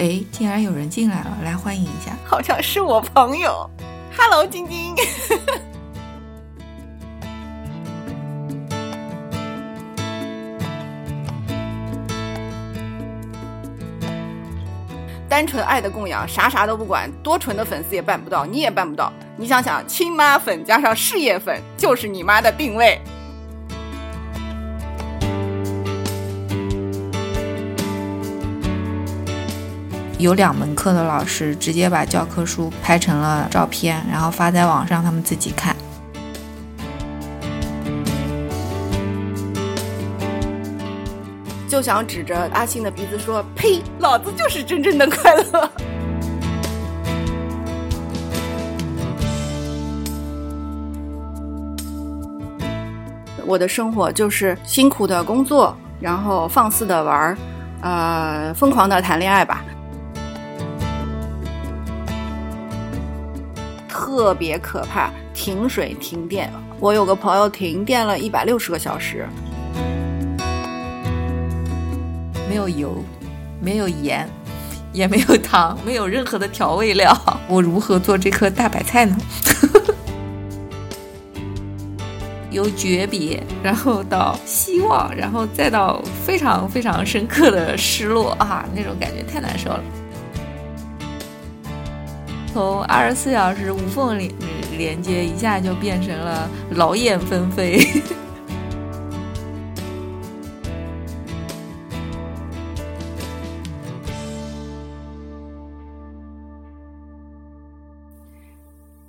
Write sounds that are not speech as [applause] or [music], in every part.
哎，竟然有人进来了，来欢迎一下。好像是我朋友。Hello，晶晶。单纯爱的供养，啥啥都不管，多纯的粉丝也办不到，你也办不到。你想想，亲妈粉加上事业粉，就是你妈的定位。有两门课的老师直接把教科书拍成了照片，然后发在网上，他们自己看。就想指着阿信的鼻子说：“呸，老子就是真正的快乐。[laughs] ”我的生活就是辛苦的工作，然后放肆的玩儿，呃，疯狂的谈恋爱吧。特别可怕，停水停电。我有个朋友停电了一百六十个小时。没有油，没有盐，也没有糖，没有任何的调味料，我如何做这颗大白菜呢？[laughs] 由诀别，然后到希望，然后再到非常非常深刻的失落啊，那种感觉太难受了。从二十四小时无缝连连接，一下就变成了劳燕分飞。[laughs]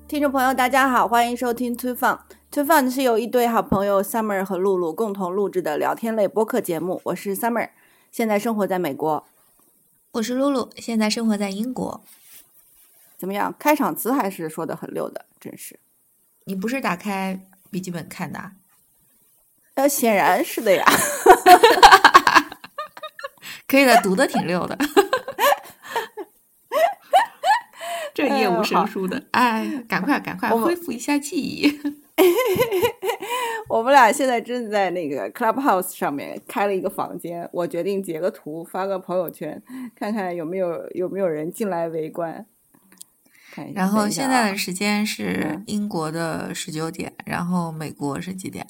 听众朋友，大家好，欢迎收听 Two Fun。Two Fun 是由一对好朋友 Summer 和露露共同录制的聊天类播客节目。我是 Summer，现在生活在美国。我是露露，现在生活在英国。怎么样？开场词还是说的很溜的，真是。你不是打开笔记本看的？呃，显然是的呀。[laughs] 可以的，读的挺溜的。[laughs] 这业务生疏的，哎，赶快赶快恢复一下记忆。[laughs] 我们俩现在正在那个 Clubhouse 上面开了一个房间，我决定截个图发个朋友圈，看看有没有有没有人进来围观。然后现在的时间是英国的十九点，然后美国是几点？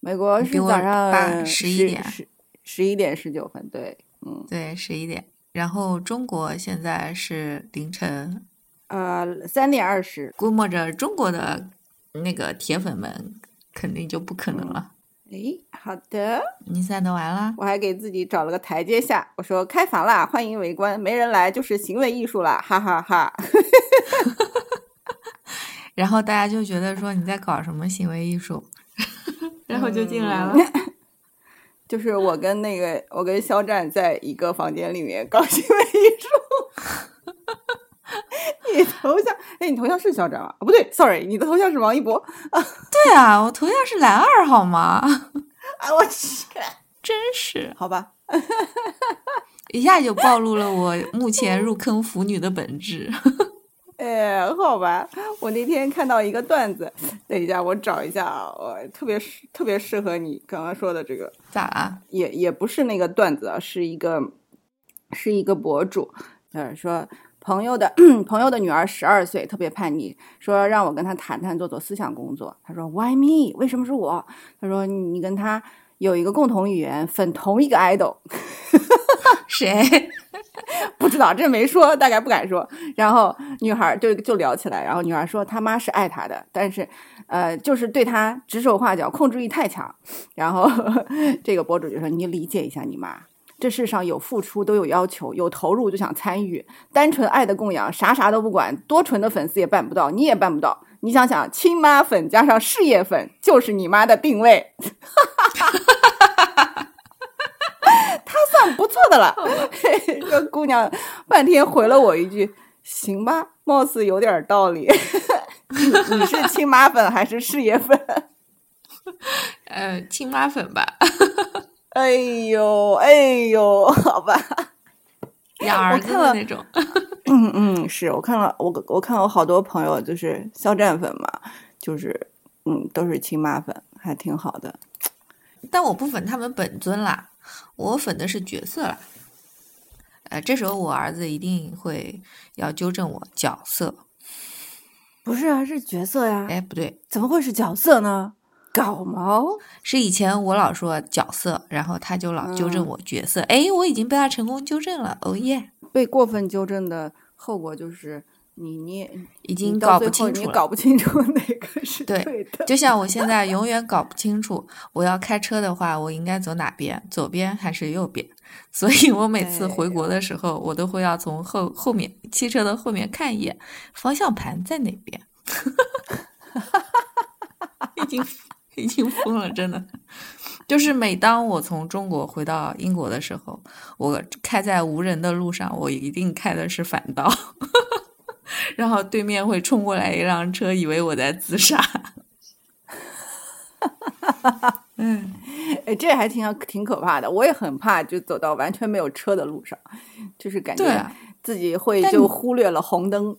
美国是早上十一点，十十一点十九分。对，嗯，对，十一点。然后中国现在是凌晨，呃，三点二十。估摸着中国的那个铁粉们肯定就不可能了。哎，好的，你算得完了？我还给自己找了个台阶下，我说开房啦，欢迎围观，没人来就是行为艺术啦，哈哈哈。[laughs] 然后大家就觉得说你在搞什么行为艺术，[laughs] 然后就进来了。[laughs] 就是我跟那个我跟肖战在一个房间里面搞行为艺术，你头像哎，你头像是肖战吗？不对，sorry，你的头像是王一博啊。[laughs] 对啊，我头像是蓝二，好吗？啊，我去，真是好吧，[laughs] 一下就暴露了我目前入坑腐女的本质。哎，好吧，我那天看到一个段子，等一下我找一下啊，我特别适特别适合你刚刚说的这个，咋了？也也不是那个段子啊，是一个是一个博主，呃，说朋友的 [clears throat] 朋友的女儿十二岁，特别叛逆，说让我跟她谈谈做做思想工作。他说 Why me？为什么是我？他说你跟他有一个共同语言，粉同一个 idol。[laughs] 谁？[laughs] 不知道，这没说，大概不敢说。然后女孩就就聊起来，然后女孩说她妈是爱她的，但是，呃，就是对她指手画脚，控制欲太强。然后 [laughs] 这个博主就说：“你理解一下你妈，这世上有付出都有要求，有投入就想参与，单纯爱的供养，啥啥都不管，多纯的粉丝也办不到，你也办不到。你想想，亲妈粉加上事业粉，就是你妈的定位。[laughs] ”他算不错的了，[laughs] 这姑娘半天回了我一句：“行吧，貌似有点道理。[laughs] ”你是亲妈粉还是事业粉？呃，亲妈粉吧。哎呦，哎呦，[laughs] 好吧，养儿子的那种。[clears throat] 嗯嗯，是我看了，我我看了好多朋友就是肖战粉嘛，就是嗯，都是亲妈粉，还挺好的。但我不粉他们本尊啦。我粉的是角色啦，呃，这时候我儿子一定会要纠正我角色。不是啊，是角色呀。哎，不对，怎么会是角色呢？搞毛？是以前我老说角色，然后他就老纠正我角色。哎，我已经被他成功纠正了。哦耶！被过分纠正的后果就是你你已经搞不清楚你搞不清楚哪个是对的。就像我现在永远搞不清楚，我要开车的话，我应该走哪边？左边还是右边？所以我每次回国的时候，我都会要从后后面汽车的后面看一眼，方向盘在哪边？[laughs] 已经已经疯了，真的。就是每当我从中国回到英国的时候，我开在无人的路上，我一定开的是反道，[laughs] 然后对面会冲过来一辆车，以为我在自杀。[laughs] 嗯，哎，这还挺挺可怕的。我也很怕，就走到完全没有车的路上，就是感觉自己会就忽略了红灯。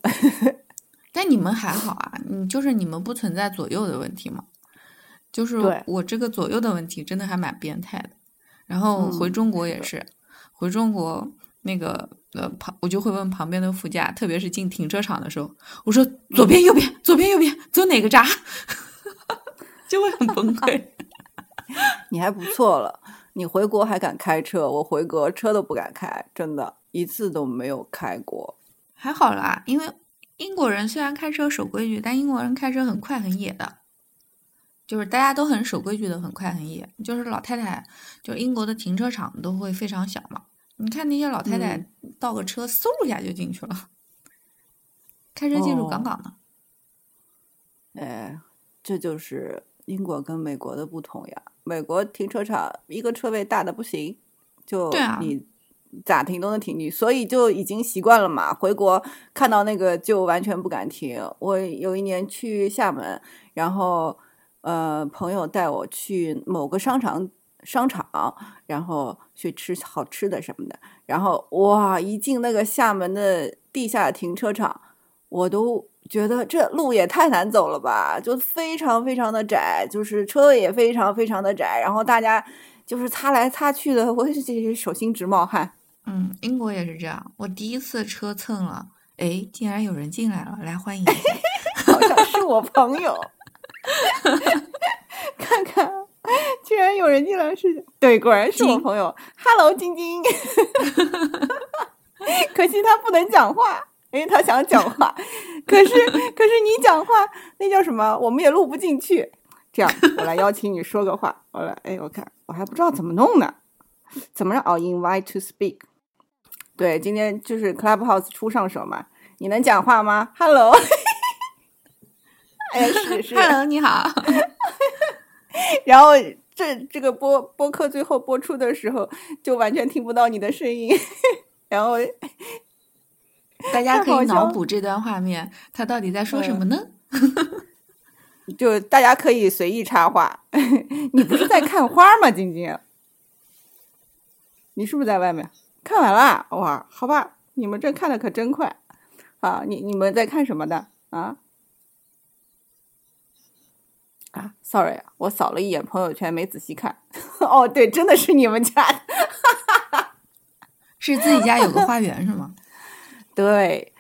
[laughs] 但你们还好啊，你就是你们不存在左右的问题吗？就是我这个左右的问题真的还蛮变态的。然后回中国也是，回中国那个呃旁我就会问旁边的副驾，特别是进停车场的时候，我说左边右边左边右边走哪个闸，[laughs] 就会很崩溃。[laughs] 你还不错了，你回国还敢开车，我回国车都不敢开，真的一次都没有开过。还好啦，因为。英国人虽然开车守规矩，但英国人开车很快很野的，就是大家都很守规矩的，很快很野。就是老太太，就英国的停车场都会非常小嘛。你看那些老太太倒个车，嗖一下就进去了，开车技术杠杠的。哎，这就是英国跟美国的不同呀。美国停车场一个车位大的不行，就你。咋停都能停进，所以就已经习惯了嘛。回国看到那个就完全不敢停。我有一年去厦门，然后呃朋友带我去某个商场商场，然后去吃好吃的什么的。然后哇，一进那个厦门的地下停车场，我都觉得这路也太难走了吧，就非常非常的窄，就是车位也非常非常的窄，然后大家就是擦来擦去的，我这手心直冒汗。嗯，英国也是这样。我第一次车蹭了，哎，竟然有人进来了，来欢迎一下。[laughs] 好像是我朋友。[laughs] 看看，居然有人进来是，对，果然是我朋友。Hello，晶晶。[laughs] 可惜他不能讲话，因为他想讲话。[laughs] 可是，可是你讲话，那叫什么？我们也录不进去。这样，我来邀请你说个话。我来，哎，我看，我还不知道怎么弄呢。怎么让？哦，invite to speak。对，今天就是 Clubhouse 初上手嘛，你能讲话吗？Hello，哎，是是，Hello，你好。[laughs] 然后这这个播播客最后播出的时候，就完全听不到你的声音。然后 [laughs] 大家可以脑补这段画面，他到底在说什么呢？[laughs] 就大家可以随意插话。你不是在看花吗，晶晶？你是不是在外面？看完了哇，好吧，你们这看的可真快啊！你你们在看什么的啊？啊，sorry，我扫了一眼朋友圈，没仔细看。哦，对，真的是你们家，[laughs] 是自己家有个花园是吗？[laughs] 对，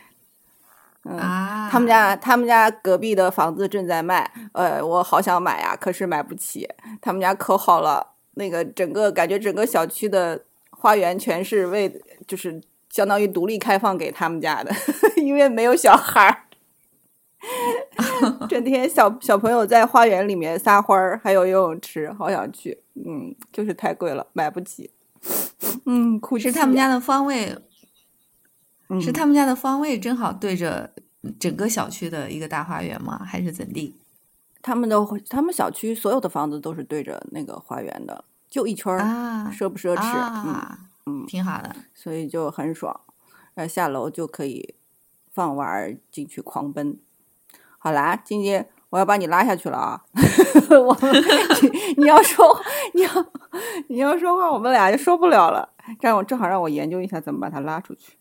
啊，他们家他们家隔壁的房子正在卖，呃，我好想买呀，可是买不起。他们家可好了，那个整个感觉整个小区的。花园全是为，就是相当于独立开放给他们家的，[laughs] 因为没有小孩儿，[laughs] 整天小小朋友在花园里面撒欢儿，还有游泳池，好想去，嗯，就是太贵了，买不起，嗯，是他们家的方位，是他们家的方位正好对着整个小区的一个大花园吗？还是怎地？他们的他们小区所有的房子都是对着那个花园的。就一圈儿，奢不奢侈？嗯嗯，挺好的，所以就很爽。呃，下楼就可以放娃儿进去狂奔。好啦，晶晶，我要把你拉下去了啊！[laughs] 我你要说你要你要说话，我们俩就说不了了。这样我正好让我研究一下怎么把它拉出去。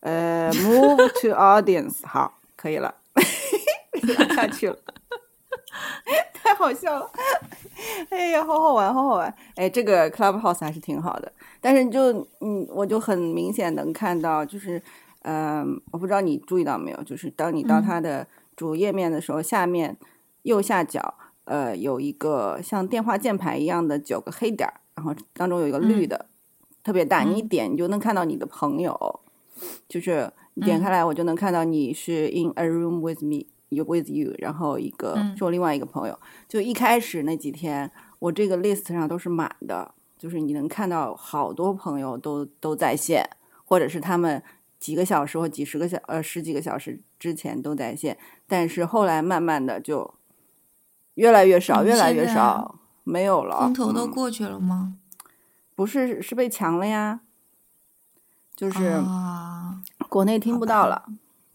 呃，move to audience，好，可以了，[laughs] 拉下去了。[laughs] 太好笑了。哎呀，好好玩，好好玩。哎，这个 Clubhouse 还是挺好的，但是就嗯，我就很明显能看到，就是嗯，我不知道你注意到没有，就是当你到它的主页面的时候，下面右下角呃有一个像电话键盘一样的九个黑点儿，然后当中有一个绿的，特别大，你一点你就能看到你的朋友，就是点开来我就能看到你是 in a room with me。You with you，然后一个是我另外一个朋友，就一开始那几天，我这个 list 上都是满的，就是你能看到好多朋友都都在线，或者是他们几个小时或几十个小呃十几个小时之前都在线，但是后来慢慢的就越来越少，越来越少，没有了。风头都过去了吗？不是，是被抢了呀，就是国内听不到了，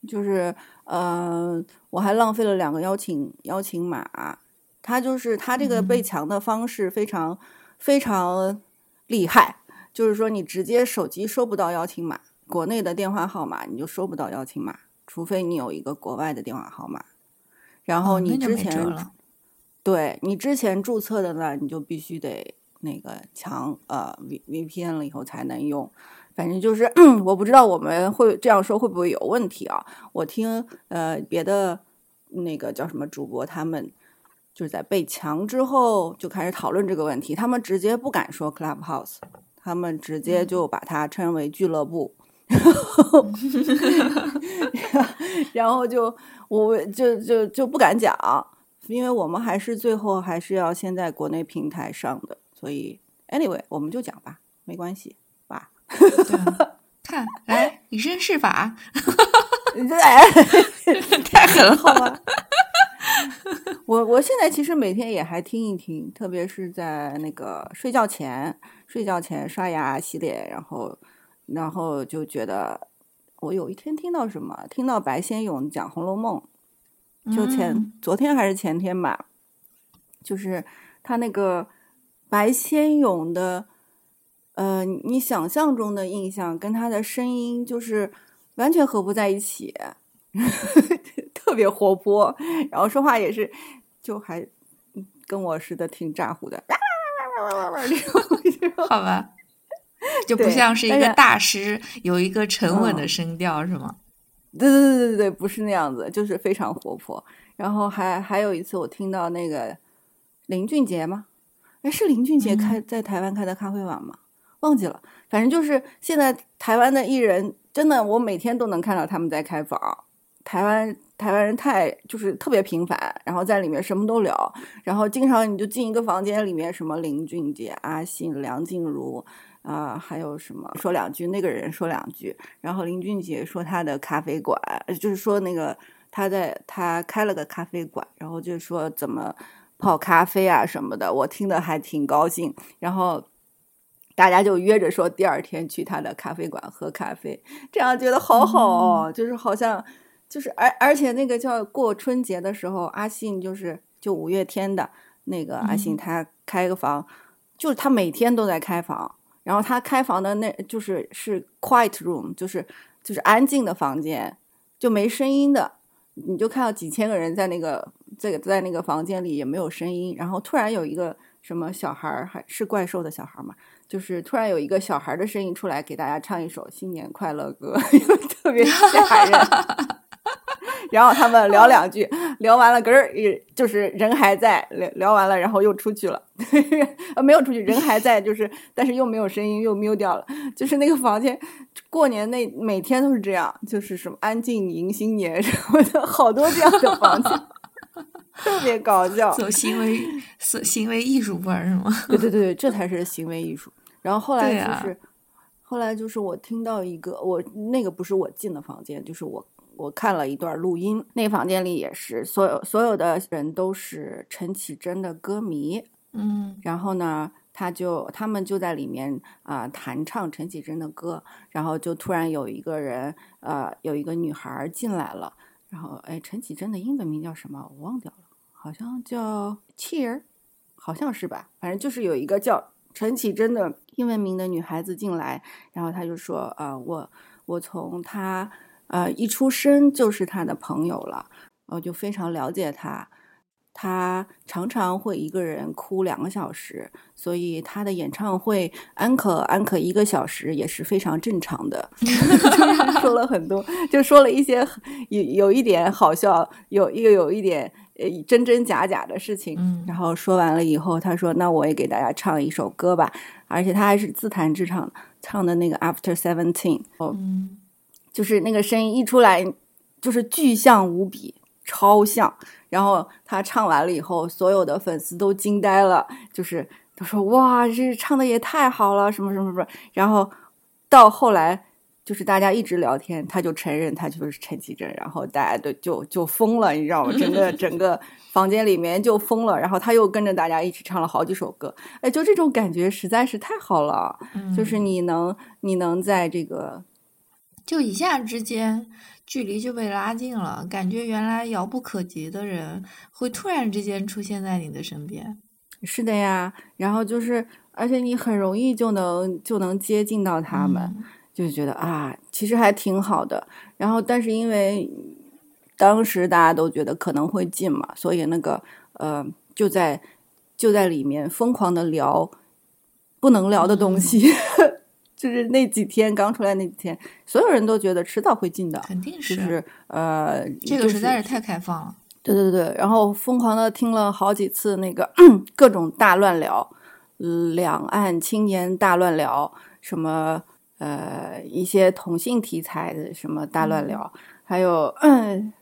就是。呃，我还浪费了两个邀请邀请码，他就是他这个被抢的方式非常非常厉害，就是说你直接手机收不到邀请码，国内的电话号码你就收不到邀请码，除非你有一个国外的电话号码，然后你之前对你之前注册的呢，你就必须得那个强呃 V VPN 了以后才能用。反正就是，[clears throat] 我不知道我们会这样说会不会有问题啊？我听呃别的那个叫什么主播，他们就是在被强之后就开始讨论这个问题，他们直接不敢说 Clubhouse，他们直接就把它称为俱乐部，然 [laughs] 后然后就我就就就不敢讲，因为我们还是最后还是要先在国内平台上的，所以 anyway 我们就讲吧，没关系吧。看，[laughs] 来以身试法，[laughs] 哎，太狠了，好吧？我我现在其实每天也还听一听，特别是在那个睡觉前，睡觉前刷牙洗脸，然后然后就觉得，我有一天听到什么，听到白先勇讲《红楼梦》，就前昨天还是前天吧，就是他那个白先勇的。呃，你想象中的印象跟他的声音就是完全合不在一起，[laughs] 特别活泼，然后说话也是，就还跟我似的挺咋呼的，好吧，[laughs] 就不像是一个大师，有一个沉稳的声调是吗？[laughs] 对对对对对，不是那样子，就是非常活泼。然后还还有一次，我听到那个林俊杰吗？哎，是林俊杰开在台湾开的咖啡馆吗？忘记了，反正就是现在台湾的艺人，真的我每天都能看到他们在开房。台湾台湾人太就是特别频繁，然后在里面什么都聊，然后经常你就进一个房间里面，什么林俊杰、阿信、梁静茹啊，还有什么说两句，那个人说两句，然后林俊杰说他的咖啡馆，就是说那个他在他开了个咖啡馆，然后就说怎么泡咖啡啊什么的，我听的还挺高兴，然后。大家就约着说第二天去他的咖啡馆喝咖啡，这样觉得好好哦，就是好像就是而而且那个叫过春节的时候，阿信就是就五月天的那个阿信，他开个房，就是他每天都在开房，然后他开房的那就是是 quiet room，就是就是安静的房间，就没声音的，你就看到几千个人在那个这个在那个房间里也没有声音，然后突然有一个什么小孩儿还是怪兽的小孩嘛。就是突然有一个小孩的声音出来，给大家唱一首新年快乐歌，[laughs] 特别吓人。然后他们聊两句，聊完了，嗝儿，就是人还在聊，聊完了，然后又出去了，[laughs] 没有出去，人还在，就是但是又没有声音，又 mute 掉了。[laughs] 就是那个房间，过年那每天都是这样，就是什么安静迎新年什么的，好多这样的房间，[laughs] 特别搞笑。走行为行为艺术班是吗？对对对，这才是行为艺术。然后后来就是，后来就是我听到一个，我那个不是我进的房间，就是我我看了一段录音，那房间里也是所有所有的人都是陈绮贞的歌迷，嗯，然后呢，他就他们就在里面啊弹唱陈绮贞的歌，然后就突然有一个人呃有一个女孩进来了，然后哎陈绮贞的英文名叫什么我忘掉了，好像叫 Cheer，好像是吧，反正就是有一个叫陈绮贞的。英文名的女孩子进来，然后他就说：“啊，我我从他呃一出生就是他的朋友了，我就非常了解他。他常常会一个人哭两个小时，所以他的演唱会安可安可一个小时也是非常正常的。[laughs] 说了很多，就说了一些有有一点好笑，有又有一点呃真真假假的事情。然后说完了以后，他说：“那我也给大家唱一首歌吧。”而且他还是自弹自唱，唱的那个《After Seventeen》。哦，就是那个声音一出来，就是巨像无比，超像。然后他唱完了以后，所有的粉丝都惊呆了，就是都说哇，这唱的也太好了，什么什么什么。然后到后来，就是大家一直聊天，他就承认他就是陈绮贞，然后大家都就就疯了，你知道吗？整个 [laughs] 整个房间里面就疯了。然后他又跟着大家一起唱了好几首歌，哎，就这种感觉实在是太好了，就是你能你能在这个就一下之间。距离就被拉近了，感觉原来遥不可及的人会突然之间出现在你的身边。是的呀，然后就是，而且你很容易就能就能接近到他们，就觉得啊，其实还挺好的。然后，但是因为当时大家都觉得可能会近嘛，所以那个呃，就在就在里面疯狂的聊不能聊的东西。就是那几天刚出来那几天，所有人都觉得迟早会进的，肯定是。就是呃，这个实在是太开放了。对对对，然后疯狂的听了好几次那个各种大乱聊，两岸青年大乱聊，什么呃一些同性题材的什么大乱聊，还有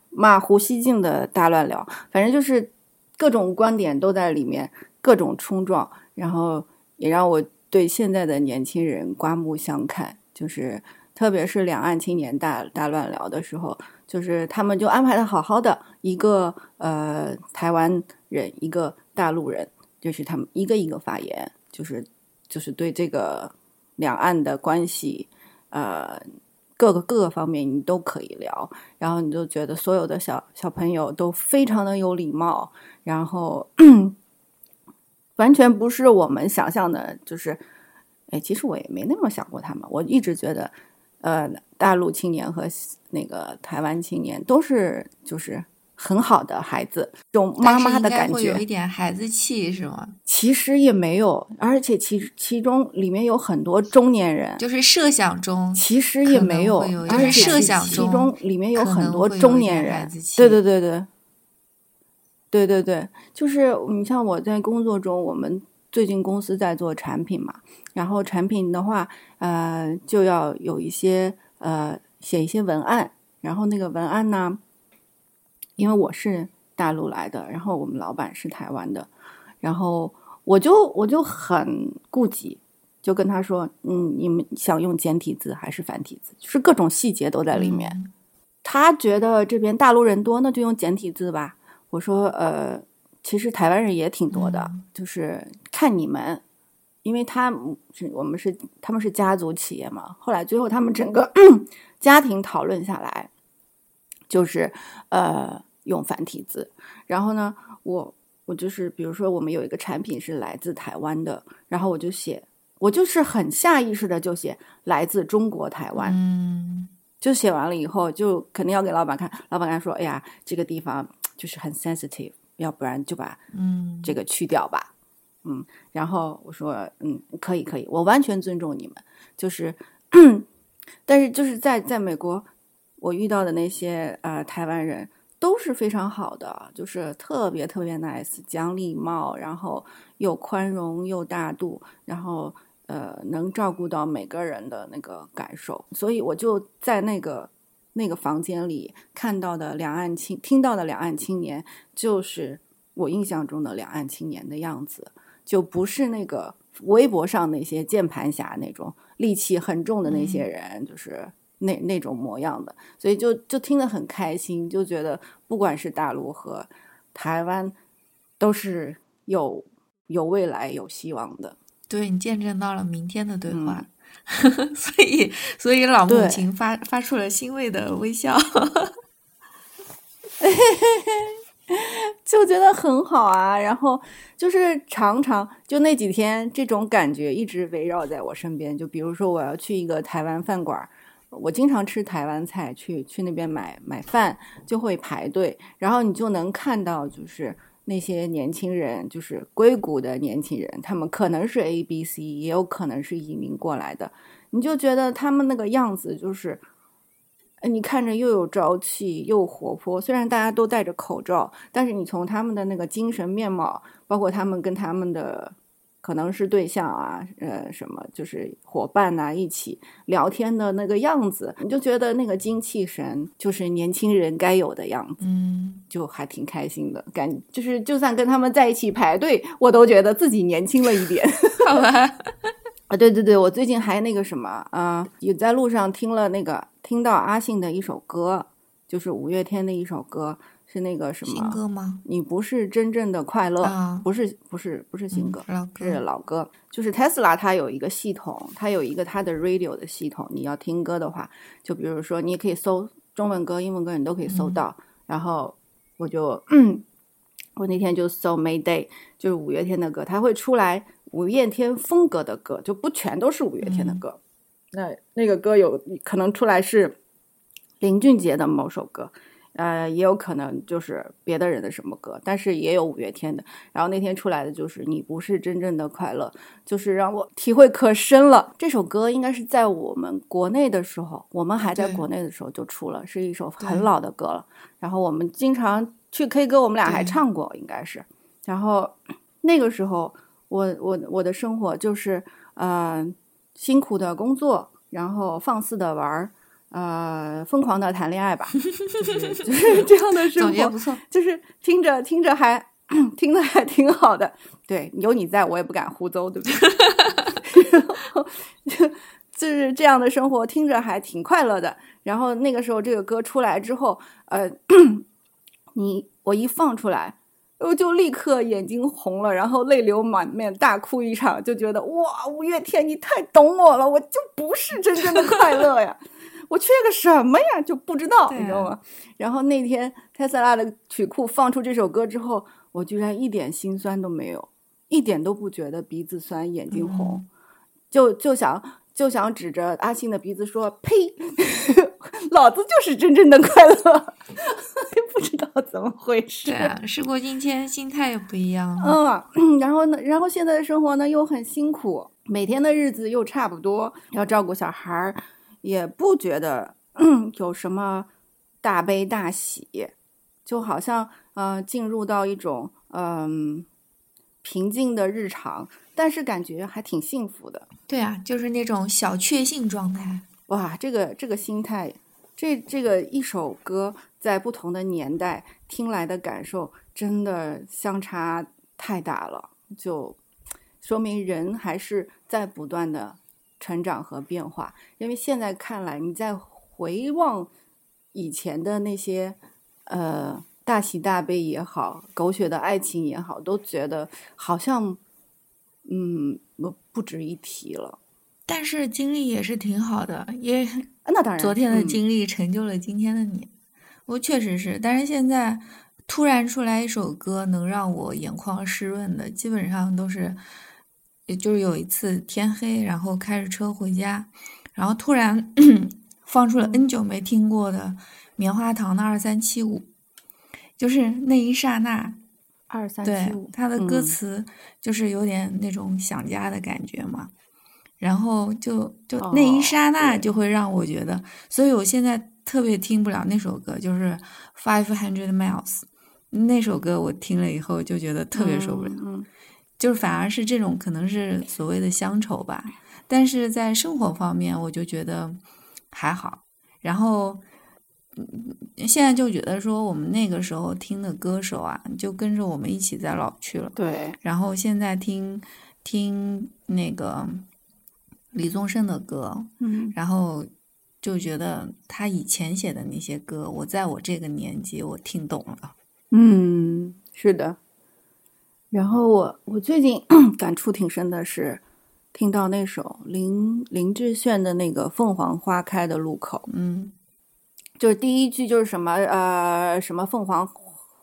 骂胡锡进的大乱聊，反正就是各种观点都在里面，各种冲撞，然后也让我。对现在的年轻人刮目相看，就是特别是两岸青年大大乱聊的时候，就是他们就安排的好好的，一个呃台湾人，一个大陆人，就是他们一个一个发言，就是就是对这个两岸的关系，呃各个各个方面你都可以聊，然后你就觉得所有的小小朋友都非常的有礼貌，然后。完全不是我们想象的，就是，哎，其实我也没那么想过他们。我一直觉得，呃，大陆青年和那个台湾青年都是就是很好的孩子，这种妈妈的感觉，有一点孩子气是吗？其实也没有，而且其其中里面有很多中年人，就是设想中，其实也没有，而且设想其中里面有很多中年人，对对对对。对对对，就是你像我在工作中，我们最近公司在做产品嘛，然后产品的话，呃，就要有一些呃写一些文案，然后那个文案呢，因为我是大陆来的，然后我们老板是台湾的，然后我就我就很顾及，就跟他说，嗯，你们想用简体字还是繁体字？就是各种细节都在里面。他觉得这边大陆人多，那就用简体字吧。我说，呃，其实台湾人也挺多的，就是看你们，因为他是我们是他们是家族企业嘛。后来最后他们整个 [clears throat] 家庭讨论下来，就是呃用繁体字。然后呢，我我就是比如说我们有一个产品是来自台湾的，然后我就写，我就是很下意识的就写来自中国台湾。嗯，就写完了以后，就肯定要给老板看。老板看说，哎呀，这个地方。就是很 sensitive，要不然就把嗯。这个去掉吧，嗯，然后我说嗯可以可以，我完全尊重你们，就是，[coughs] 但是就是在在美国，我遇到的那些呃台湾人都是非常好的，就是特别特别 nice，讲礼貌，然后又宽容又大度，然后呃能照顾到每个人的那个感受，所以我就在那个。那个房间里看到的两岸青，听到的两岸青年，就是我印象中的两岸青年的样子，就不是那个微博上那些键盘侠那种戾气很重的那些人，就是那那种模样的，所以就就听得很开心，就觉得不管是大陆和台湾，都是有有未来、有希望的。对你见证到了明天的对话。[laughs] 所以，所以老母亲发发出了欣慰的微笑，[laughs] 就觉得很好啊。然后就是常常就那几天，这种感觉一直围绕在我身边。就比如说，我要去一个台湾饭馆，我经常吃台湾菜，去去那边买买饭就会排队，然后你就能看到，就是那些年轻人，就是硅谷的年轻人，他们可能是 A、B、C，也有可能是移民过来的。你就觉得他们那个样子，就是你看着又有朝气又活泼。虽然大家都戴着口罩，但是你从他们的那个精神面貌，包括他们跟他们的。可能是对象啊，呃，什么就是伙伴呐，一起聊天的那个样子，你就觉得那个精气神就是年轻人该有的样子，嗯，就还挺开心的感，就是就算跟他们在一起排队，我都觉得自己年轻了一点，[laughs] 好吧？啊，对对对，我最近还那个什么啊，也在路上听了那个听到阿信的一首歌，就是五月天的一首歌。是那个什么新歌吗？你不是真正的快乐，不是不是不是新歌，是老歌。就是 Tesla 它有一个系统，它有一个它的 radio 的系统。你要听歌的话，就比如说你也可以搜中文歌、英文歌，你都可以搜到。然后我就我那天就搜 Mayday，就是五月天的歌，它会出来五月天风格的歌，就不全都是五月天的歌。那那个歌有可能出来是林俊杰的某首歌。呃，也有可能就是别的人的什么歌，但是也有五月天的。然后那天出来的就是你不是真正的快乐，就是让我体会可深了。这首歌应该是在我们国内的时候，我们还在国内的时候就出了，是一首很老的歌了。然后我们经常去 K 歌，我们俩还唱过，应该是。然后那个时候，我我我的生活就是呃辛苦的工作，然后放肆的玩儿。呃，疯狂的谈恋爱吧，就是就是这样的生活，不错，就是听着听着还听的还挺好的。对，有你在我也不敢胡诌，对不对？[laughs] 就就是这样的生活，听着还挺快乐的。然后那个时候这个歌出来之后，呃，[coughs] 你我一放出来，我就立刻眼睛红了，然后泪流满面，大哭一场，就觉得哇，五月天你太懂我了，我就不是真正的快乐呀。我缺个什么呀？就不知道，你知道吗？然后那天特斯拉的曲库放出这首歌之后，我居然一点心酸都没有，一点都不觉得鼻子酸、眼睛红，就就想就想指着阿信的鼻子说：“呸，[laughs] 老子就是真正的快乐。[laughs] ”不知道怎么回事。对啊，事过境迁，心态也不一样了。嗯，然后呢？然后现在的生活呢又很辛苦，每天的日子又差不多，要照顾小孩儿。也不觉得 [clears throat] 有什么大悲大喜，就好像呃进入到一种嗯平静的日常，但是感觉还挺幸福的。对啊，就是那种小确幸状态。哇，这个这个心态，这这个一首歌在不同的年代听来的感受，真的相差太大了，就说明人还是在不断的。成长和变化，因为现在看来，你在回望以前的那些呃大喜大悲也好，狗血的爱情也好，都觉得好像嗯不不值一提了。但是经历也是挺好的，也那当然，[laughs] 昨天的经历成就了今天的你。我确实是，但是现在突然出来一首歌，能让我眼眶湿润的，基本上都是。也就是有一次天黑，然后开着车回家，然后突然 [clears throat] 放出了 N 久没听过的棉花糖的二三七五，就是那一刹那，二三七五，他的歌词就是有点那种想家的感觉嘛，然后就就那一刹那就会让我觉得，所以我现在特别听不了那首歌，就是 Five Hundred Miles 那首歌，我听了以后就觉得特别受不了。就是反而是这种可能是所谓的乡愁吧，但是在生活方面我就觉得还好。然后现在就觉得说我们那个时候听的歌手啊，就跟着我们一起在老去了。对。然后现在听听那个李宗盛的歌，嗯，然后就觉得他以前写的那些歌，我在我这个年纪我听懂了。嗯，是的。然后我我最近 [clears throat] 感触挺深的是，听到那首林林志炫的那个《凤凰花开的路口》，嗯，就是第一句就是什么呃什么凤凰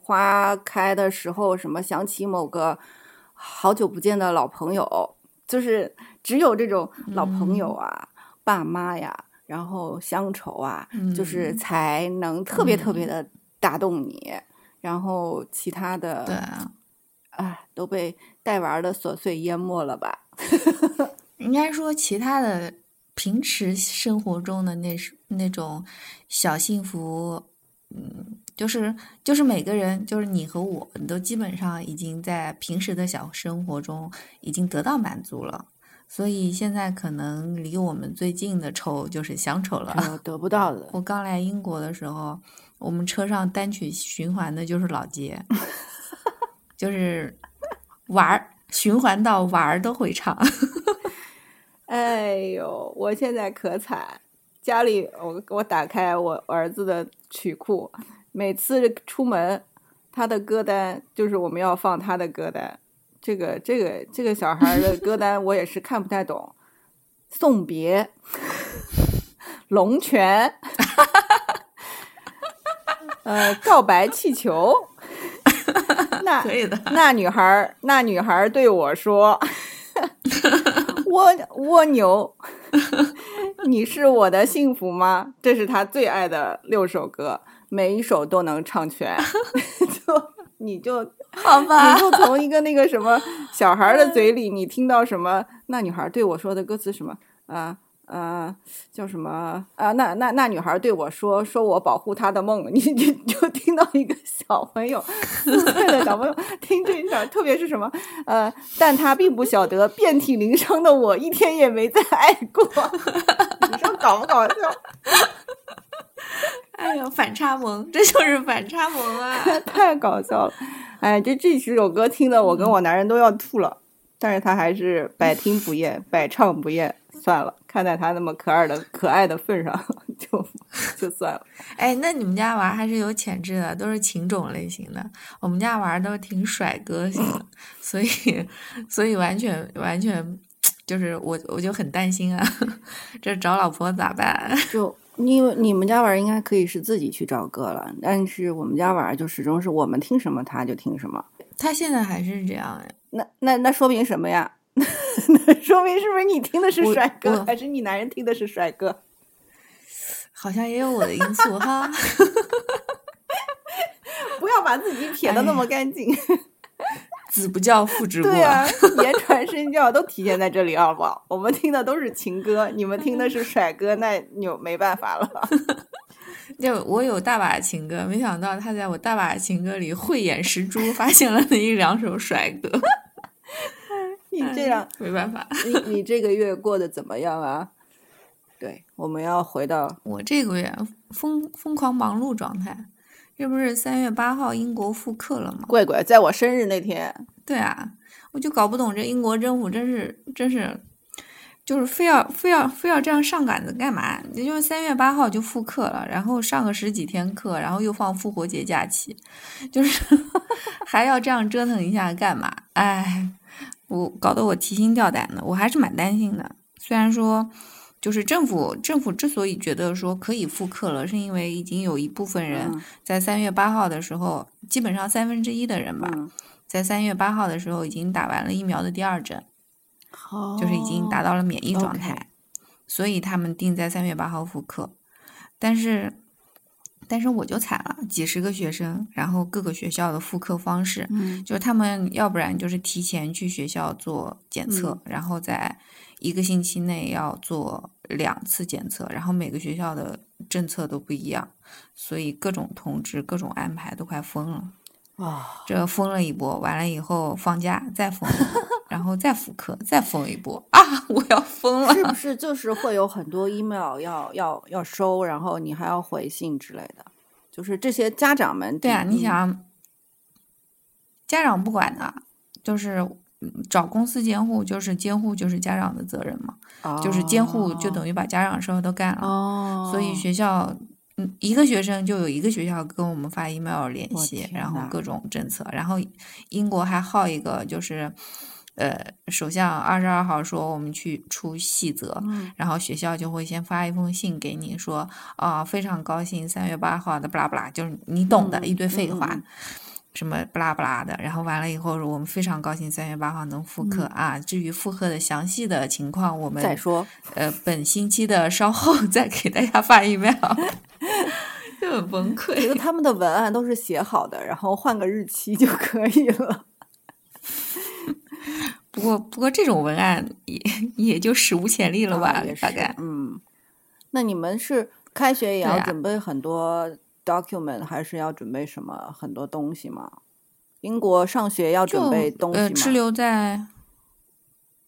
花开的时候，什么想起某个好久不见的老朋友，就是只有这种老朋友啊、爸妈呀，然后乡愁啊，就是才能特别特别的打动你。然后其他的，对，都被带娃的琐碎淹没了吧？[laughs] 应该说，其他的平时生活中的那那种小幸福，嗯，就是就是每个人，就是你和我都基本上已经在平时的小生活中已经得到满足了。所以现在可能离我们最近的愁就是乡愁了，得不到的。我刚来英国的时候，我们车上单曲循环的就是老街，[laughs] 就是玩儿循环到玩儿都会唱。[laughs] 哎呦，我现在可惨，家里我我打开我儿子的曲库，每次出门他的歌单就是我们要放他的歌单。这个这个这个小孩的歌单我也是看不太懂，送别，[laughs] 龙泉，[laughs] 呃，告白气球，[laughs] 那可以的。那女孩那女孩对我说，蜗蜗牛，[laughs] 你是我的幸福吗？这是他最爱的六首歌，每一首都能唱全，[laughs] 就你就。好吧，你就从一个那个什么小孩的嘴里，你听到什么？那女孩对我说的歌词什么？啊啊，叫什么啊？那那那女孩对我说，说我保护她的梦。你你就听到一个小朋友四岁的小朋友听这一段，特别是什么？呃，但他并不晓得，遍体鳞伤的我一天也没再爱过。[laughs] 你说搞不搞笑？[laughs] 哎呀，反差萌，这就是反差萌啊！[laughs] 太搞笑了。哎，这这几首歌听的我跟我男人都要吐了，但是他还是百听不厌，百唱不厌。算了，看在他那么可爱的可爱的份上，就就算了。哎，那你们家娃还是有潜质的，都是情种类型的。我们家娃都挺甩歌型的，所以所以完全完全就是我我就很担心啊，[laughs] 这找老婆咋办？就。你你们家娃应该可以是自己去找歌了，但是我们家娃就始终是我们听什么他就听什么。他现在还是这样呀？那那那说明什么呀？那 [laughs] 说明是不是你听的是帅哥，还是你男人听的是帅哥？好像也有我的因素哈。[laughs] 不要把自己撇的那么干净。[laughs] 子不教，父之过。对啊，言传身教都体现在这里，好不好？我们听的都是情歌，你们听的是甩歌，那就没办法了。就我有大把情歌，没想到他在我大把情歌里慧眼识珠，发现了那一两首甩歌。你这样 [laughs] 没办法。你你这个月过得怎么样啊？对，我们要回到我这个月疯疯狂忙碌状态。这不是三月八号英国复课了吗？乖乖，在我生日那天。对啊，我就搞不懂这英国政府真是真是，就是非要非要非要这样上杆子干嘛？也就是三月八号就复课了，然后上个十几天课，然后又放复活节假期，就是 [laughs] 还要这样折腾一下干嘛？哎，我搞得我提心吊胆的，我还是蛮担心的。虽然说。就是政府，政府之所以觉得说可以复课了，是因为已经有一部分人在三月八号的时候，基本上三分之一的人吧，在三月八号的时候已经打完了疫苗的第二针，就是已经达到了免疫状态，所以他们定在三月八号复课。但是，但是我就惨了，几十个学生，然后各个学校的复课方式，就是他们要不然就是提前去学校做检测，然后在一个星期内要做。两次检测，然后每个学校的政策都不一样，所以各种通知、各种安排都快疯了啊！这封了一波，完了以后放假再封，[laughs] 然后再复课，再封一波啊！我要疯了！是不是就是会有很多 email 要要要收，然后你还要回信之类的？就是这些家长们对啊，你想家长不管的，就是。找公司监护就是监护就是家长的责任嘛，就是监护就等于把家长事儿都干了，所以学校嗯一个学生就有一个学校跟我们发 email 联系，然后各种政策，然后英国还好一个就是呃首相二十二号说我们去出细则，然后学校就会先发一封信给你说啊非常高兴三月八号的不啦不啦，就是你懂的一堆废话。什么不拉不拉的，然后完了以后，我们非常高兴三月八号能复课啊。至于复课的详细的情况，我们再说。呃，本星期的稍后 [laughs] 再给大家发 email，[laughs] 就很崩溃。觉得他们的文案都是写好的，然后换个日期就可以了。[laughs] 不过不过这种文案也也就史无前例了吧？大概嗯。那你们是开学也要准备很多 document，还是要准备什么很多东西吗？英国上学要准备东西吗？滞留在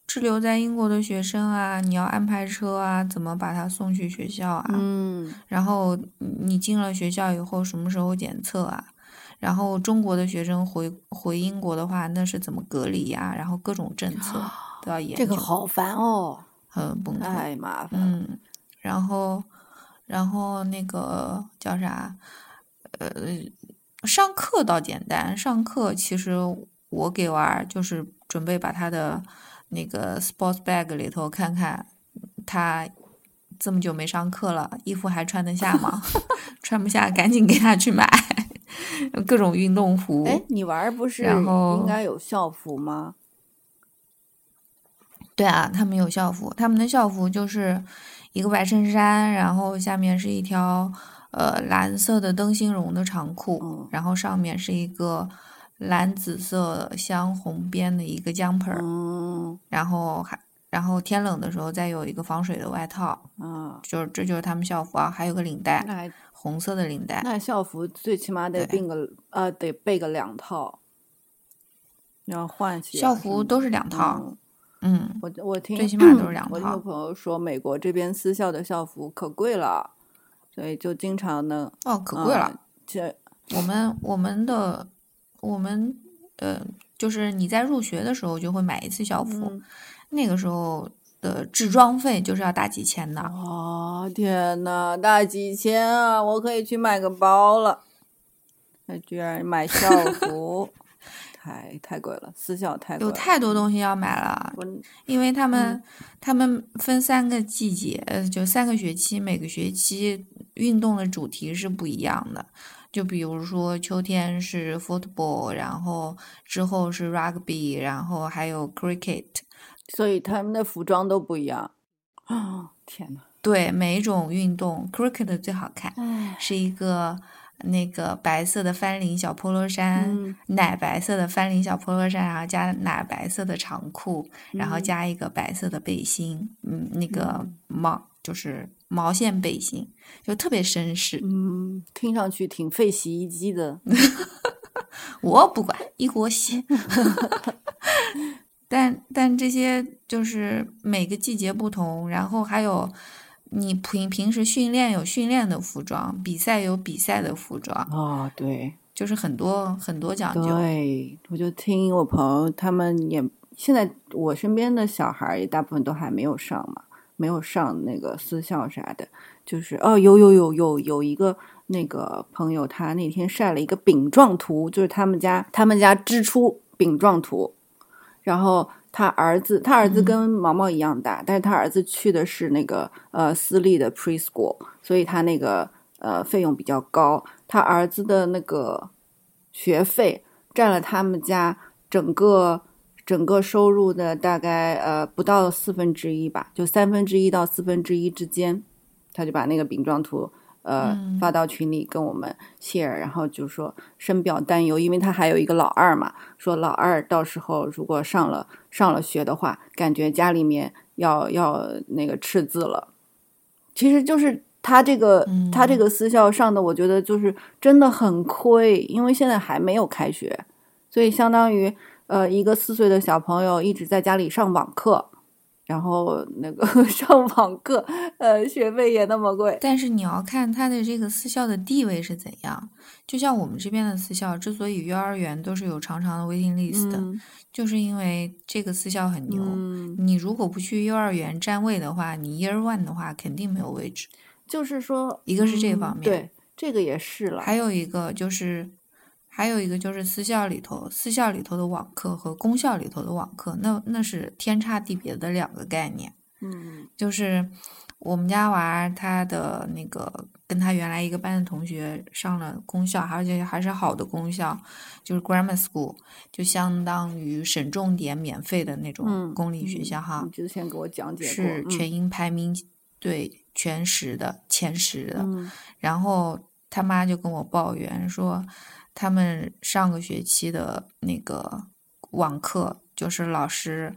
滞留在英国的学生啊，你要安排车啊，怎么把他送去学校啊？嗯，然后你进了学校以后什么时候检测啊？然后中国的学生回回英国的话，那是怎么隔离呀？然后各种政策都要研究，这个好烦哦，很崩溃，太麻烦。嗯，然后然后那个叫啥？呃，上课倒简单，上课其实我给娃儿就是准备把他的那个 sports bag 里头看看，他这么久没上课了，衣服还穿得下吗？[laughs] 穿不下，赶紧给他去买。各种运动服，哎，你玩不是应该有校服吗？对啊，他们有校服，他们的校服就是一个白衬衫，然后下面是一条呃蓝色的灯芯绒的长裤，然后上面是一个蓝紫色镶红边的一个江盆儿，然后还然后天冷的时候再有一个防水的外套，嗯，就是这就是他们校服啊，还有个领带。红色的领带，那校服最起码得备个呃，得备个两套，要换起。校服都是两套，嗯，我我听最起码都是两 [clears throat] 套。我听朋友说，美国这边私校的校服可贵了，所以就经常能哦，可贵了。这我们我们的我们呃，就是你在入学的时候就会买一次校服，那个时候。的置装费就是要大几千的！哦，天呐，大几千啊！我可以去买个包了。那居然买校服，太太贵了，私校太贵。有太多东西要买了，因为他们他们分三个季节，呃，就三个学期，每个学期运动的主题是不一样的。就比如说秋天是 football，然后之后是 rugby，然后还有 cricket。所以他们的服装都不一样啊！[gasps] 天呐，对，每一种运动，cricket 最好看，是一个那个白色的翻领小 polo 衫，奶白色的翻领小 polo 衫，然后加奶白色的长裤，然后加一个白色的背心，嗯，那个毛就是毛线背心，就特别绅士。嗯，听上去挺费洗衣机的。[laughs] 我不管，一锅洗。[laughs] 但但这些就是每个季节不同，然后还有你平平时训练有训练的服装，比赛有比赛的服装啊，对，就是很多很多讲究。对，我就听我朋友他们也现在我身边的小孩也大部分都还没有上嘛，没有上那个私校啥的，就是哦，有有有有有一个那个朋友，他那天晒了一个饼状图，就是他们家他们家支出饼状图。然后他儿子，他儿子跟毛毛一样大，但是他儿子去的是那个呃私立的 preschool，所以他那个呃费用比较高。他儿子的那个学费占了他们家整个整个收入的大概呃不到四分之一吧，就三分之一到四分之一之间。他就把那个饼状图。呃，发到群里跟我们 share，然后就说深表担忧，因为他还有一个老二嘛，说老二到时候如果上了上了学的话，感觉家里面要要那个赤字了。其实就是他这个他这个私校上的，我觉得就是真的很亏，因为现在还没有开学，所以相当于呃一个四岁的小朋友一直在家里上网课。然后那个 [laughs] 上网课，呃，学费也那么贵。但是你要看他的这个私校的地位是怎样。就像我们这边的私校，之所以幼儿园都是有长长的 waiting list 的，就是因为这个私校很牛。你如果不去幼儿园占位的话，你 year one 的话肯定没有位置。就是说，一个是这方面，对，这个也是了。还有一个就是。还有一个就是私校里头，私校里头的网课和公校里头的网课，那那是天差地别的两个概念。嗯，就是我们家娃他的那个跟他原来一个班的同学上了公校，而且还是好的公校，就是 grammar school，就相当于省重点免费的那种公立学校哈。你之前给我讲解是全英排名对全十的前十的，然后他妈就跟我抱怨说。他们上个学期的那个网课就是老师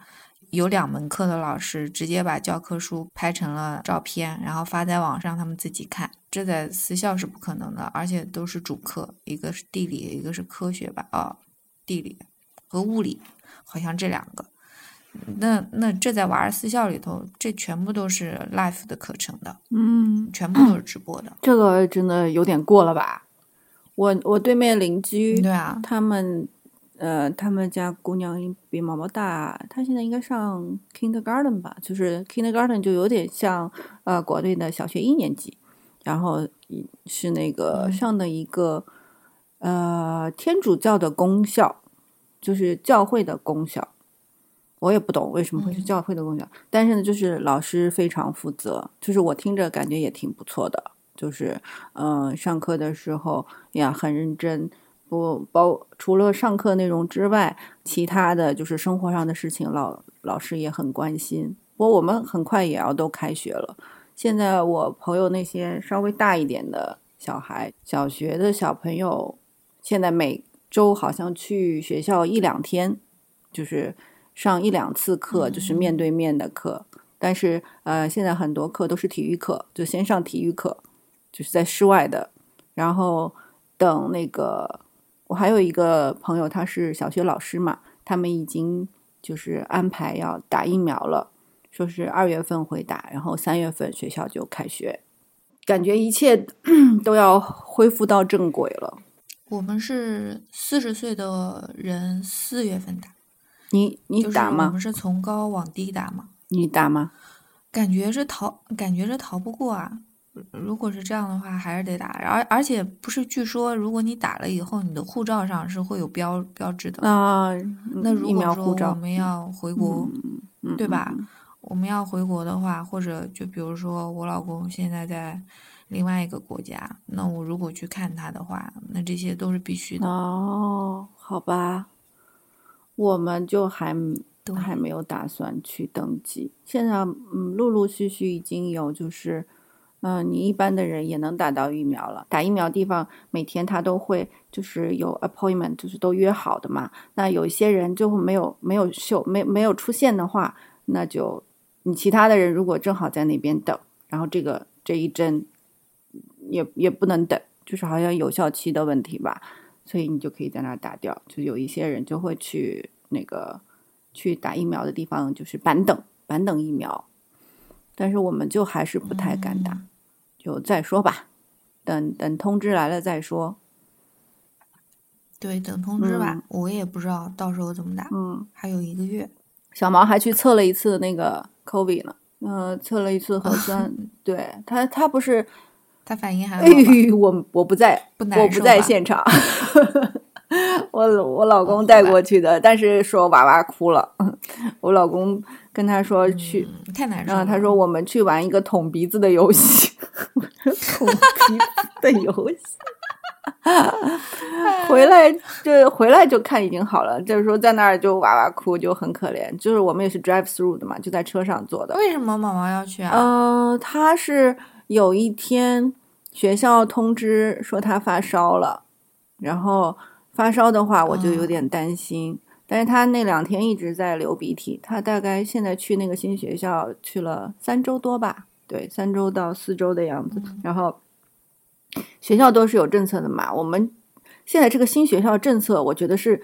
有两门课的老师直接把教科书拍成了照片，然后发在网上，他们自己看。这在私校是不可能的，而且都是主课，一个是地理，一个是科学吧？啊，地理和物理，好像这两个。那那这在娃儿私校里头，这全部都是 live 的课程的，嗯，全部都是直播的。这个真的有点过了吧？我我对面邻居，对啊，他们呃，他们家姑娘比毛毛大，她现在应该上 kindergarten 吧？就是 kindergarten 就有点像呃国内的小学一年级，然后是那个上的一个呃天主教的公校，就是教会的公校。我也不懂为什么会是教会的功效，但是呢，就是老师非常负责，就是我听着感觉也挺不错的，就是嗯，上课的时候呀很认真，不包除了上课内容之外，其他的就是生活上的事情，老老师也很关心。不过我们很快也要都开学了，现在我朋友那些稍微大一点的小孩，小学的小朋友，现在每周好像去学校一两天，就是。上一两次课就是面对面的课，但是呃，现在很多课都是体育课，就先上体育课，就是在室外的，然后等那个，我还有一个朋友，他是小学老师嘛，他们已经就是安排要打疫苗了，说是二月份会打，然后三月份学校就开学，感觉一切 [clears throat] 都要恢复到正轨了。我们是四十岁的人，四月份打。你你打吗？我们是从高往低打吗？你打吗？感觉是逃，感觉是逃不过啊。如果是这样的话，还是得打。而而且不是，据说如果你打了以后，你的护照上是会有标标志的啊。那如果说我们要回国，对吧？我们要回国的话，或者就比如说我老公现在在另外一个国家，那我如果去看他的话，那这些都是必须的。哦，好吧。我们就还都还没有打算去登记，现在嗯，陆陆续续已经有就是，嗯，你一般的人也能打到疫苗了。打疫苗地方每天他都会就是有 appointment，就是都约好的嘛。那有一些人就没有没有秀没没有出现的话，那就你其他的人如果正好在那边等，然后这个这一针也也不能等，就是好像有效期的问题吧。所以你就可以在那打掉，就有一些人就会去那个去打疫苗的地方，就是板等板等疫苗，但是我们就还是不太敢打，就再说吧，等等通知来了再说。对，等通知吧，我也不知道到时候怎么打。嗯，还有一个月。小毛还去测了一次那个 COVID 呢，呃，测了一次核酸。[laughs] 对他，他不是。他反应还好。我我不在，我不在现场。[laughs] [laughs] 我我老公带过去的，但是说娃娃哭了。[laughs] 我老公跟他说去，太难受了。他说我们去玩一个捅鼻子的游戏，[laughs] 捅鼻子的游戏。回来就回来就看已经好了，就是说在那儿就哇哇哭，就很可怜。就是我们也是 drive through 的嘛，就在车上坐的。为什么毛毛要去啊？嗯，他是。有一天，学校通知说他发烧了，然后发烧的话，我就有点担心。但是他那两天一直在流鼻涕，他大概现在去那个新学校去了三周多吧，对，三周到四周的样子。然后学校都是有政策的嘛，我们现在这个新学校政策，我觉得是，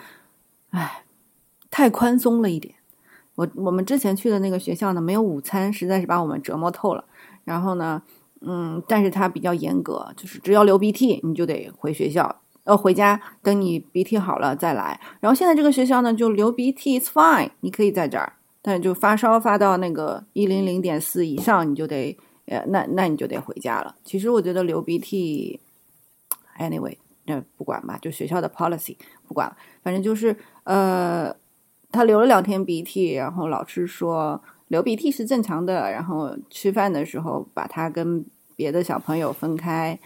唉，太宽松了一点。我我们之前去的那个学校呢，没有午餐，实在是把我们折磨透了。然后呢？嗯，但是他比较严格，就是只要流鼻涕，你就得回学校，呃，回家等你鼻涕好了再来。然后现在这个学校呢，就流鼻涕 is fine，你可以在这儿，但就发烧发到那个一零零点四以上，你就得，呃，那那你就得回家了。其实我觉得流鼻涕，anyway，那不管吧，就学校的 policy 不管了，反正就是，呃，他流了两天鼻涕，然后老师说。流鼻涕是正常的，然后吃饭的时候把他跟别的小朋友分开，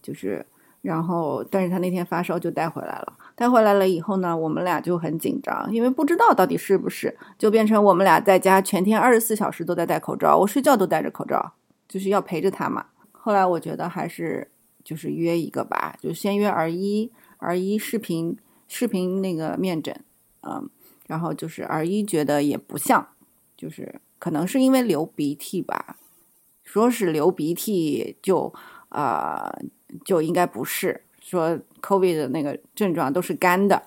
就是，然后但是他那天发烧就带回来了，带回来了以后呢，我们俩就很紧张，因为不知道到底是不是，就变成我们俩在家全天二十四小时都在戴口罩，我睡觉都戴着口罩，就是要陪着他嘛。后来我觉得还是就是约一个吧，就先约儿医，儿医视频视频那个面诊，嗯。然后就是耳一觉得也不像，就是可能是因为流鼻涕吧，说是流鼻涕就啊就应该不是，说 COVID 的那个症状都是干的，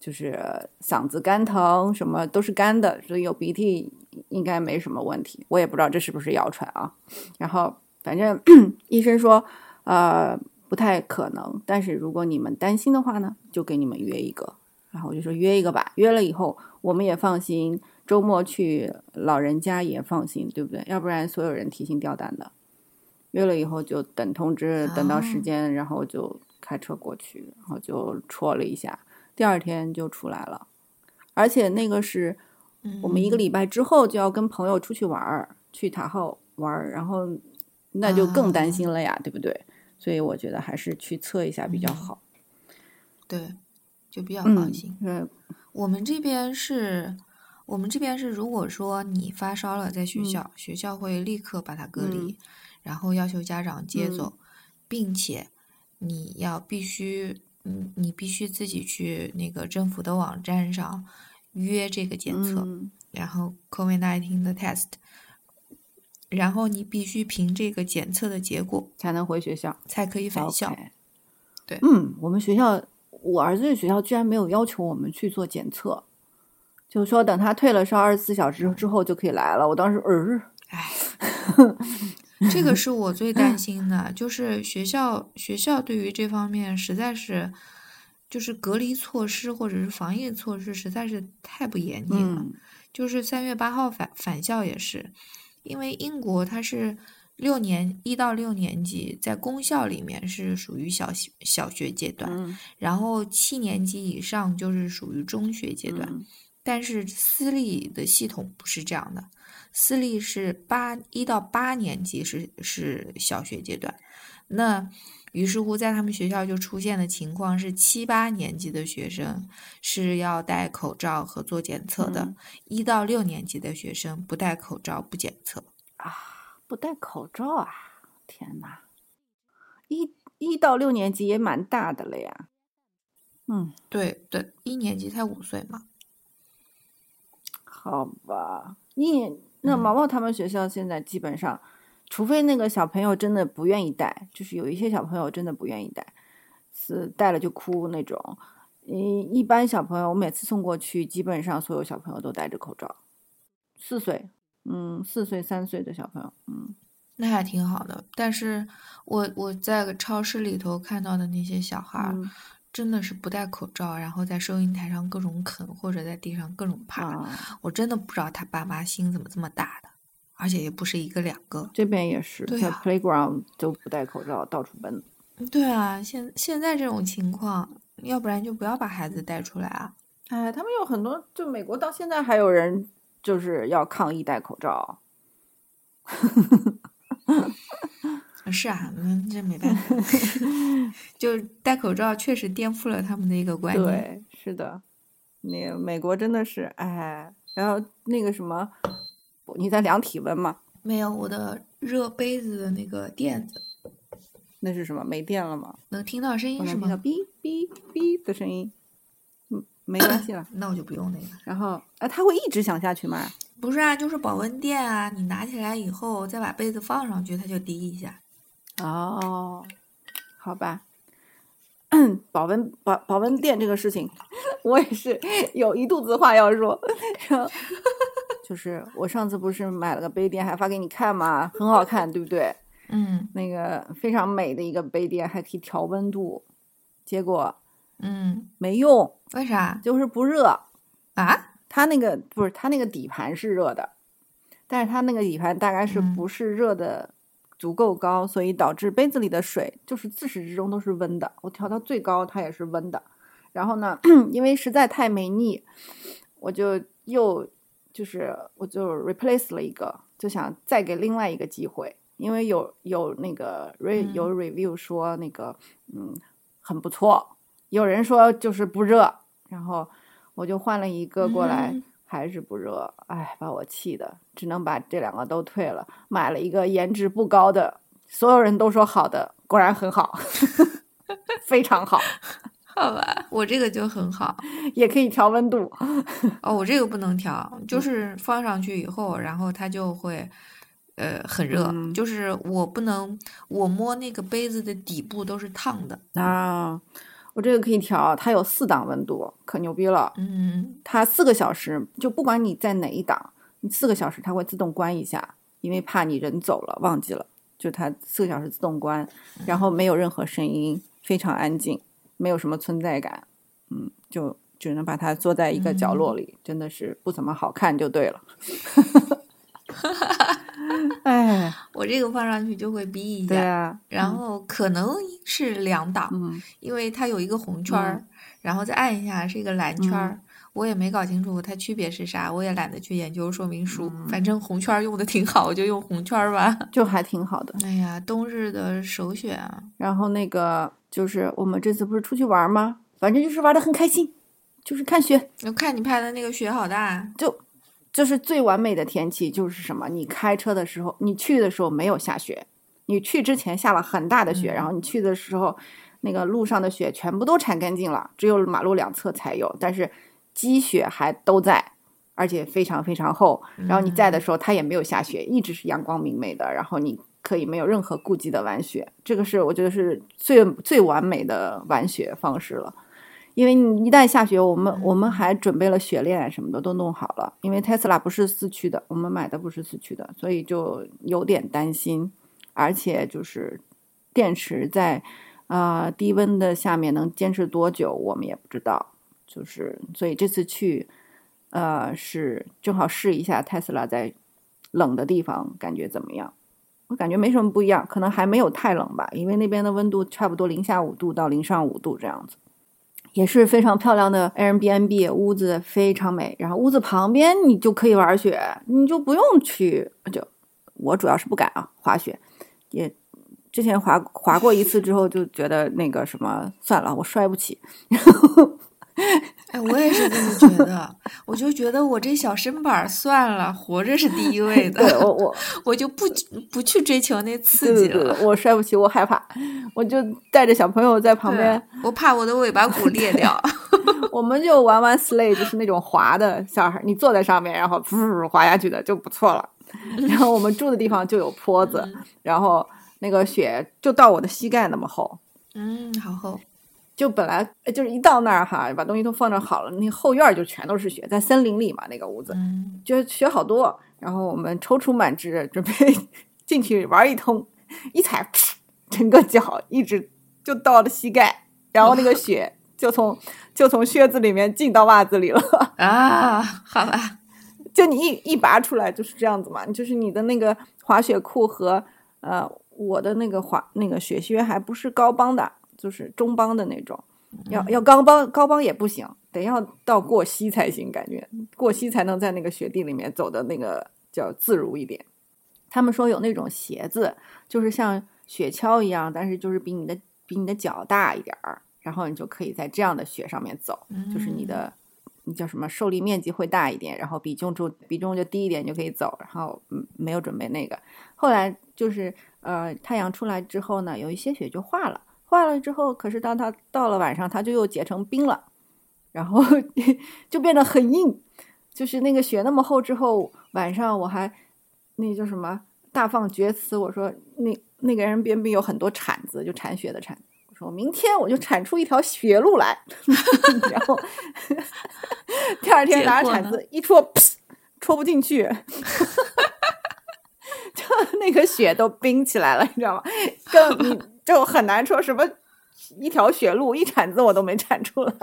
就是嗓子干疼什么都是干的，所以有鼻涕应该没什么问题。我也不知道这是不是谣传啊。然后反正 [clears throat] 医生说呃不太可能，但是如果你们担心的话呢，就给你们约一个。然后我就说约一个吧，约了以后我们也放心，周末去老人家也放心，对不对？要不然所有人提心吊胆的。约了以后就等通知，等到时间，然后就开车过去，然后就戳了一下，第二天就出来了。而且那个是我们一个礼拜之后就要跟朋友出去玩儿，去塔后玩儿，然后那就更担心了呀，对不对？所以我觉得还是去测一下比较好。对。就比较放心。嗯，我们这边是，我们这边是，如果说你发烧了，在学校，学校会立刻把它隔离，然后要求家长接走，并且你要必须，嗯，你必须自己去那个政府的网站上约这个检测，然后 COVID-19 的 test，然后你必须凭这个检测的结果才能回学校，才可以返校。对，嗯，我们学校。我儿子的学校居然没有要求我们去做检测，就是说等他退了烧二十四小时之后就可以来了。我当时，呃，哎，[laughs] [laughs] 这个是我最担心的，就是学校学校对于这方面实在是，就是隔离措施或者是防疫措施实在是太不严谨了。就是三月八号返返校也是，因为英国它是。六年一到六年级在公校里面是属于小小学阶段，然后七年级以上就是属于中学阶段。但是私立的系统不是这样的，私立是八一到八年级是是小学阶段。那于是乎，在他们学校就出现的情况是，七八年级的学生是要戴口罩和做检测的，一到六年级的学生不戴口罩不检测啊。不戴口罩啊！天呐，一一到六年级也蛮大的了呀。嗯，对对，一年级才五岁嘛。好吧，一那毛毛他们学校现在基本上，除非那个小朋友真的不愿意戴，就是有一些小朋友真的不愿意戴，是戴了就哭那种。嗯，一般小朋友我每次送过去，基本上所有小朋友都戴着口罩。四岁。嗯，四岁三岁的小朋友，嗯，那还挺好的。但是我我在超市里头看到的那些小孩，真的是不戴口罩，然后在收银台上各种啃，或者在地上各种爬。我真的不知道他爸妈心怎么这么大的，而且也不是一个两个。这边也是，在 playground 都不戴口罩，到处奔。对啊，现现在这种情况，要不然就不要把孩子带出来啊。哎，他们有很多，就美国到现在还有人。就是要抗议戴口罩，[laughs] 是啊，那这没办法，[laughs] 就戴口罩确实颠覆了他们的一个观念。对，是的，那美国真的是哎，然后那个什么，你在量体温吗？没有，我的热杯子的那个垫子，那是什么？没电了吗？能听到声音是吗？哔哔哔的声音。没关系了，[coughs] 那我就不用那个。然后，啊，它会一直响下去吗？不是啊，就是保温垫啊。你拿起来以后，再把被子放上去，它就滴一下。哦，好吧。[clears throat] 保温保保温垫这个事情，[laughs] 我也是有一肚子话要说。[laughs] 就是我上次不是买了个杯垫，还发给你看嘛？很好看，对不对？嗯。那个非常美的一个杯垫，还可以调温度。结果。嗯，没用，为啥？就是不热啊？它那个不是，它那个底盘是热的，但是它那个底盘大概是不是热的足够高，所以导致杯子里的水就是自始至终都是温的。我调到最高，它也是温的。然后呢，[clears throat] 因为实在太没腻，我就又就是我就 replace 了一个，就想再给另外一个机会，因为有有那个 re 有 review 说那个嗯很不错。有人说就是不热，然后我就换了一个过来，[laughs] 还是不热，哎，把我气的，只能把这两个都退了，买了一个颜值不高的，所有人都说好的，果然很好，[laughs] 非常好，[laughs] 好吧，我这个就很好，[laughs] 也可以调温度。哦，我这个不能调，就是放上去以后，然后它就会，呃，很热。就是我不能，我摸那个杯子的底部都是烫的啊。我这个可以调，它有四档温度，可牛逼了。嗯，它四个小时，就不管你在哪一档，你四个小时它会自动关一下，因为怕你人走了忘记了，就它四个小时自动关，然后没有任何声音，非常安静。没有什么存在感，嗯，就只能把它坐在一个角落里，真的是不怎么好看，就对了。[laughs] [laughs] 哎，我这个放上去就会逼一下，对啊，然后可能是两档，因为它有一个红圈儿，然后再按一下是一个蓝圈儿，我也没搞清楚它区别是啥，我也懒得去研究说明书，反正红圈用的挺好，我就用红圈吧，[laughs] 就还挺好的。哎呀，冬日的首选啊，然后那个。就是我们这次不是出去玩吗？反正就是玩的很开心，就是看雪。我看你拍的那个雪好大，就就是最完美的天气就是什么？你开车的时候，你去的时候没有下雪，你去之前下了很大的雪，然后你去的时候，那个路上的雪全部都铲干净了，只有马路两侧才有，但是积雪还都在，而且非常非常厚。然后你在的时候，它也没有下雪，一直是阳光明媚的。然后你。可以没有任何顾忌的玩雪，这个是我觉得是最最完美的玩雪方式了。因为你一旦下雪，我们我们还准备了雪链什么的都弄好了。因为特斯拉不是四驱的，我们买的不是四驱的，所以就有点担心。而且就是电池在啊低温的下面能坚持多久，我们也不知道。就是所以这次去呃是正好试一下特斯拉在冷的地方感觉怎么样。我感觉没什么不一样，可能还没有太冷吧，因为那边的温度差不多零下五度到零上五度这样子，也是非常漂亮的 Airbnb 屋子，非常美。然后屋子旁边你就可以玩雪，你就不用去就我主要是不敢啊滑雪，也之前滑滑过一次之后就觉得那个什么算了，我摔不起。[laughs] [laughs] 哎，我也是这么觉得，我就觉得我这小身板算了，活着是第一位的。对我我我就不不去追求那刺激了。我摔不起，我害怕，我就带着小朋友在旁边，我怕我的尾巴骨裂掉。[laughs] 我们就玩玩 sleigh，就是那种滑的小孩，你坐在上面，然后噗滑下去的就不错了。[laughs] 然后我们住的地方就有坡子，然后那个雪就到我的膝盖那么厚。嗯，好厚。就本来就是一到那儿哈，把东西都放着好了，那后院就全都是雪，在森林里嘛，那个屋子，就雪好多。然后我们踌躇满志，准备 [laughs] 进去玩一通，一踩，整个脚一直就到了膝盖，然后那个雪 [laughs] 就从就从靴子里面进到袜子里了啊！好吧，就你一一拔出来就是这样子嘛，就是你的那个滑雪裤和呃我的那个滑那个雪靴还不是高帮的。就是中帮的那种，要要高帮高帮也不行，得要到过膝才行，感觉过膝才能在那个雪地里面走的那个叫自如一点。他们说有那种鞋子，就是像雪橇一样，但是就是比你的比你的脚大一点儿，然后你就可以在这样的雪上面走，就是你的你叫什么受力面积会大一点，然后比重就比重就低一点就可以走。然后嗯，没有准备那个，后来就是呃太阳出来之后呢，有一些雪就化了。化了之后，可是当它到了晚上，它就又结成冰了，然后 [laughs] 就变得很硬。就是那个雪那么厚之后，晚上我还那叫什么大放厥词，我说那那个人边边有很多铲子，就铲雪的铲。我说明天我就铲出一条血路来，[laughs] 然后 [laughs] 第二天拿着铲子一戳，戳不进去，就那个雪都冰起来了，你知道吗？更。就很难说什么一条雪路一铲子我都没铲出来。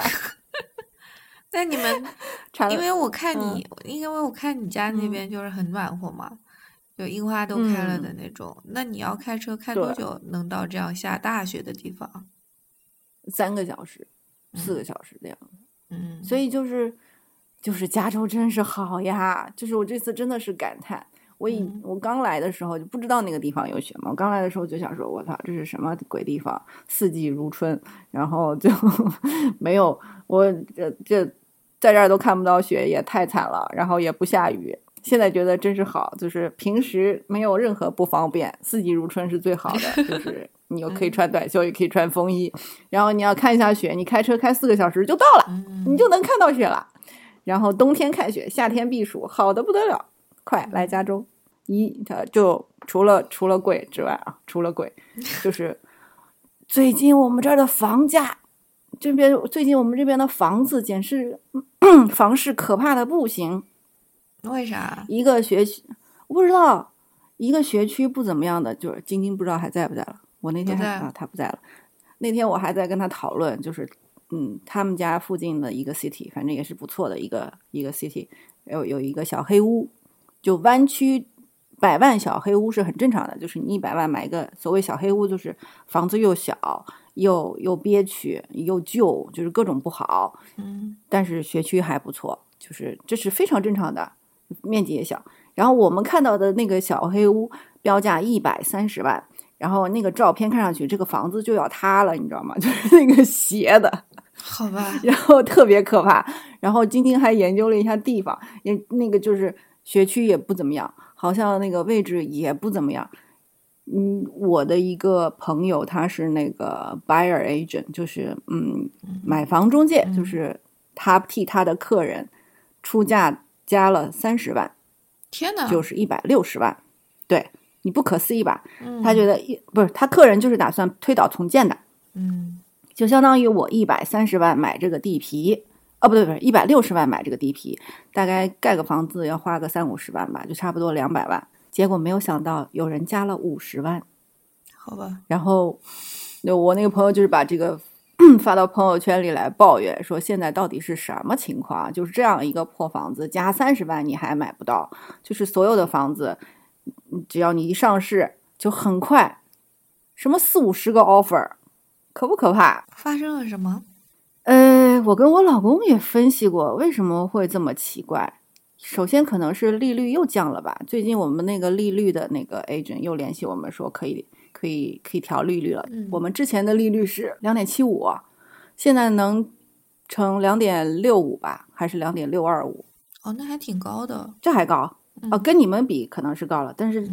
[laughs] 那你们，[laughs] 因为我看你，因为我看你家那边就是很暖和嘛，有樱花都开了的那种。那你要开车开多久能到这样下大雪的地方？三个小时，四个小时这样。嗯，所以就是就是加州真是好呀，就是我这次真的是感叹。我以我刚来的时候就不知道那个地方有雪嘛，我刚来的时候就想说，我操，这是什么鬼地方？四季如春，然后就 [laughs] 没有我这这在这儿都看不到雪，也太惨了。然后也不下雨，现在觉得真是好，就是平时没有任何不方便，四季如春是最好的，就 [laughs] 是你又可以穿短袖，也可以穿风衣。然后你要看一下雪，你开车开四个小时就到了，你就能看到雪了。然后冬天看雪，夏天避暑，好的不得了。快来加州，一他就除了除了贵之外啊，除了贵，就是最近我们这儿的房价，这边最近我们这边的房子简直 [clears throat] 房市可怕的不行。为啥？一个学区我不知道，一个学区不怎么样的，就是晶晶不知道还在不在了。我那天还啊，他不在了。那天我还在跟他讨论，就是嗯，他们家附近的一个 city，反正也是不错的一个一个 city，有有一个小黑屋。就弯曲百万小黑屋是很正常的，就是你一百万买一个所谓小黑屋，就是房子又小又又憋屈又旧，就是各种不好。嗯，但是学区还不错，就是这是非常正常的，面积也小。然后我们看到的那个小黑屋标价一百三十万，然后那个照片看上去这个房子就要塌了，你知道吗？[laughs] 就是那个斜的，好吧。然后特别可怕。然后晶晶还研究了一下地方，也那个就是。学区也不怎么样，好像那个位置也不怎么样。嗯，我的一个朋友他是那个 buyer agent，就是嗯买房中介，就是他替他的客人出价加了三十万，天呐，就是一百六十万。对你不可思议吧？他觉得一不是他客人就是打算推倒重建的，嗯，就相当于我一百三十万买这个地皮。哦，不对，不是一百六十万买这个地皮，大概盖个房子要花个三五十万吧，就差不多两百万。结果没有想到有人加了五十万，好吧。然后，那我那个朋友就是把这个发到朋友圈里来抱怨，说现在到底是什么情况？就是这样一个破房子，加三十万你还买不到，就是所有的房子，只要你一上市，就很快，什么四五十个 offer，可不可怕？发生了什么？呃，我跟我老公也分析过为什么会这么奇怪。首先可能是利率又降了吧？最近我们那个利率的那个 agent 又联系我们说可以可以可以调利率了。我们之前的利率是两点七五，现在能成两点六五吧？还是两点六二五？哦，那还挺高的。这还高？哦，跟你们比可能是高了，但是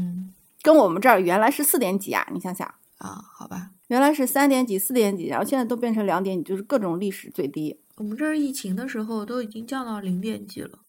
跟我们这儿原来是四点几啊？你想想啊，好吧。原来是三点几、四点几，然后现在都变成两点几，就是各种历史最低。我们这儿疫情的时候都已经降到零点几了。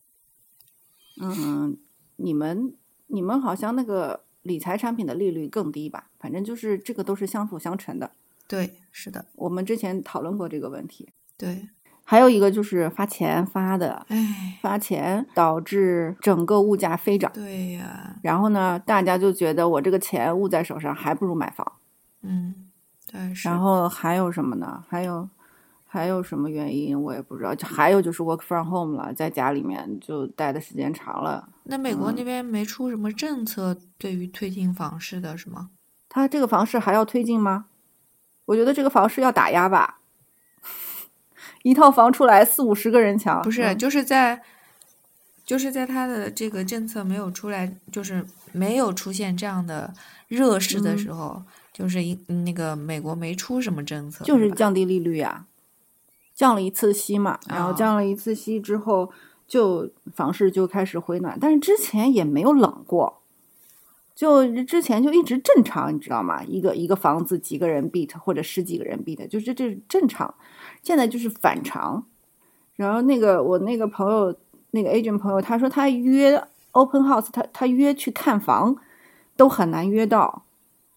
嗯，你们你们好像那个理财产品的利率更低吧？反正就是这个都是相辅相成的。对，是的，我们之前讨论过这个问题。对，还有一个就是发钱发的，哎，发钱导致整个物价飞涨。对呀。然后呢，大家就觉得我这个钱握在手上，还不如买房。嗯。然后还有什么呢？还有还有什么原因？我也不知道。就还有就是 work from home 了，在家里面就待的时间长了。那美国那边没出什么政策对于推进房市的是吗？他这个房市还要推进吗？我觉得这个房市要打压吧。[laughs] 一套房出来四五十个人抢，不是就是在就是在他的这个政策没有出来，就是没有出现这样的热势的时候。就是一那个美国没出什么政策，就是降低利率呀，降了一次息嘛，然后降了一次息之后，就房市就开始回暖，但是之前也没有冷过，就之前就一直正常，你知道吗？一个一个房子几个人 beat 或者十几个人 beat，就是这正常，现在就是反常。然后那个我那个朋友那个 agent 朋友，他说他约 open house，他他约去看房都很难约到。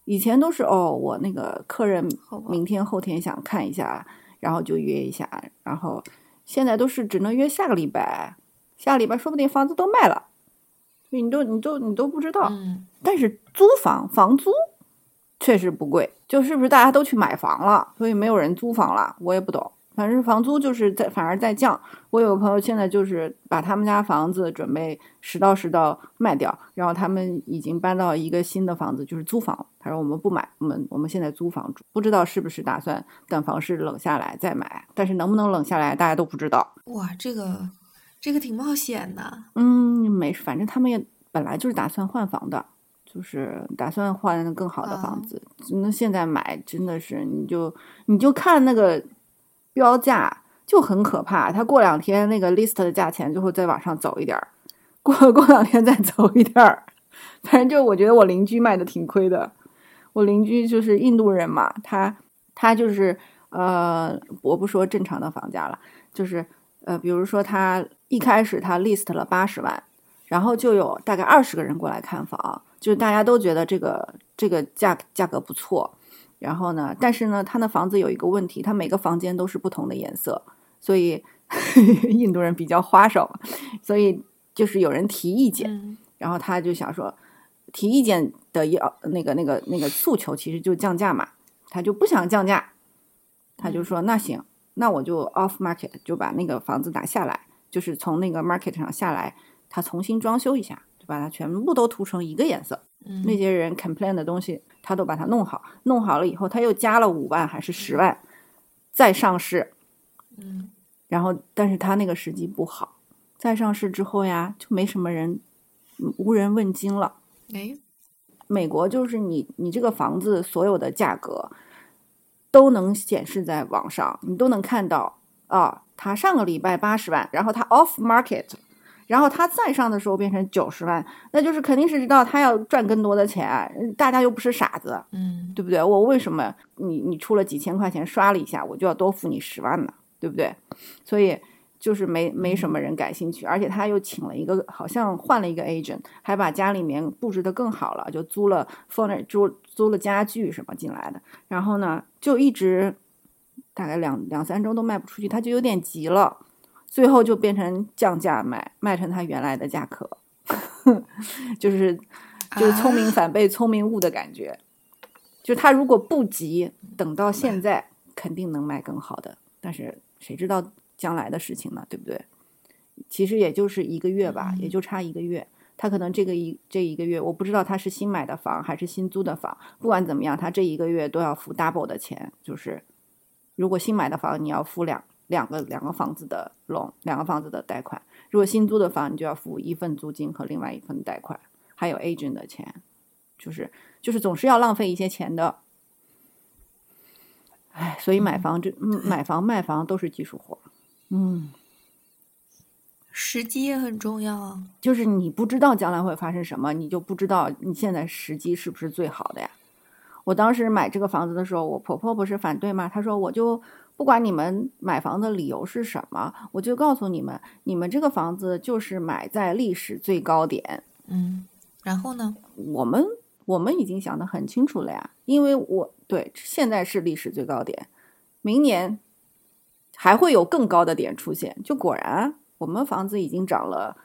以前都是哦，我那个客人明天后天想看一下，然后就约一下，然后现在都是只能约下个礼拜，下个礼拜说不定房子都卖了，你都你都你都不知道。但是租房房租确实不贵，就是不是大家都去买房了，所以没有人租房了，我也不懂。反正房租就是在反而在降。我有个朋友现在就是把他们家房子准备十到十到卖掉，然后他们已经搬到一个新的房子，就是租房。他说我们不买，我们我们现在租房住，不知道是不是打算等房市冷下来再买。但是能不能冷下来，大家都不知道。哇，这个这个挺冒险的。嗯，没，反正他们也本来就是打算换房的，就是打算换更好的房子。那现在买真的是，你就你就看那个。标价就很可怕，它过两天那个 list 的价钱就会再往上走一点儿，过过两天再走一点儿，反正就我觉得我邻居卖的挺亏的，我邻居就是印度人嘛，他他就是呃，我不说正常的房价了，就是呃，比如说他一开始他 list 了八十万，然后就有大概二十个人过来看房，就是大家都觉得这个这个价价格不错，然后呢，但是呢，他的房子有一个问题，他每个房间都是不同的颜色，所以 [laughs] 印度人比较花哨，所以就是有人提意见，然后他就想说。提意见的要那个那个那个诉求其实就降价嘛，他就不想降价，他就说那行，那我就 off market 就把那个房子打下来，就是从那个 market 上下来，他重新装修一下，就把它全部都涂成一个颜色。那些人 complain 的东西，他都把它弄好，弄好了以后，他又加了五万还是十万再上市。嗯，然后但是他那个时机不好，再上市之后呀，就没什么人，无人问津了。哎，美国就是你，你这个房子所有的价格都能显示在网上，你都能看到啊。他上个礼拜八十万，然后他 off market，然后他再上的时候变成九十万，那就是肯定是知道他要赚更多的钱。大家又不是傻子，嗯，对不对？我为什么你你出了几千块钱刷了一下，我就要多付你十万呢？对不对？所以。就是没没什么人感兴趣，而且他又请了一个，好像换了一个 agent，还把家里面布置的更好了，就租了 furniture，租租了家具什么进来的。然后呢，就一直大概两两三周都卖不出去，他就有点急了，最后就变成降价卖，卖成他原来的价格，[laughs] 就是就是聪明反被聪明误的感觉。就他如果不急，等到现在肯定能卖更好的，但是谁知道？将来的事情呢，对不对？其实也就是一个月吧，也就差一个月。他可能这个一这一个月，我不知道他是新买的房还是新租的房。不管怎么样，他这一个月都要付 double 的钱。就是如果新买的房，你要付两两个两个房子的 loan，两个房子的贷款；如果新租的房，你就要付一份租金和另外一份贷款，还有 agent 的钱。就是就是总是要浪费一些钱的。哎，所以买房这买房卖房都是技术活。嗯，时机也很重要啊。就是你不知道将来会发生什么，你就不知道你现在时机是不是最好的呀。我当时买这个房子的时候，我婆婆不是反对吗？她说我就不管你们买房的理由是什么，我就告诉你们，你们这个房子就是买在历史最高点。嗯，然后呢？我们我们已经想得很清楚了呀，因为我对现在是历史最高点，明年。还会有更高的点出现，就果然我们房子已经涨了，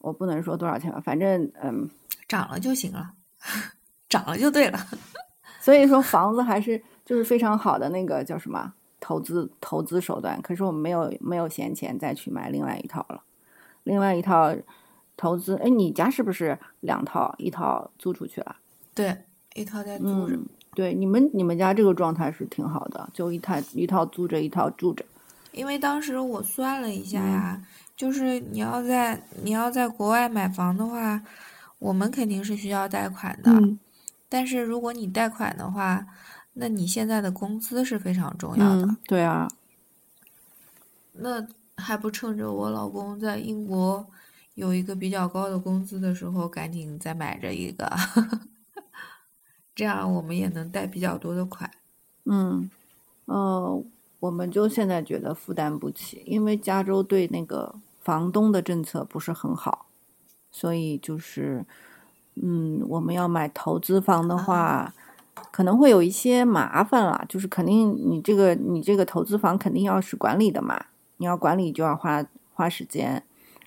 我不能说多少钱吧，反正嗯，涨了就行了，[laughs] 涨了就对了。[laughs] 所以说房子还是就是非常好的那个叫什么投资投资手段。可是我们没有没有闲钱再去买另外一套了，另外一套投资。哎，你家是不是两套？一套租出去了？对，一套在租着。对，你们你们家这个状态是挺好的，就一套一套租着，一套住着。因为当时我算了一下呀，就是你要在你要在国外买房的话，我们肯定是需要贷款的。但是如果你贷款的话，那你现在的工资是非常重要的。对啊。那还不趁着我老公在英国有一个比较高的工资的时候，赶紧再买着一个，[laughs] 这样我们也能贷比较多的款。嗯，呃。我们就现在觉得负担不起，因为加州对那个房东的政策不是很好，所以就是，嗯，我们要买投资房的话，可能会有一些麻烦了。就是肯定你这个你这个投资房肯定要是管理的嘛，你要管理就要花花时间，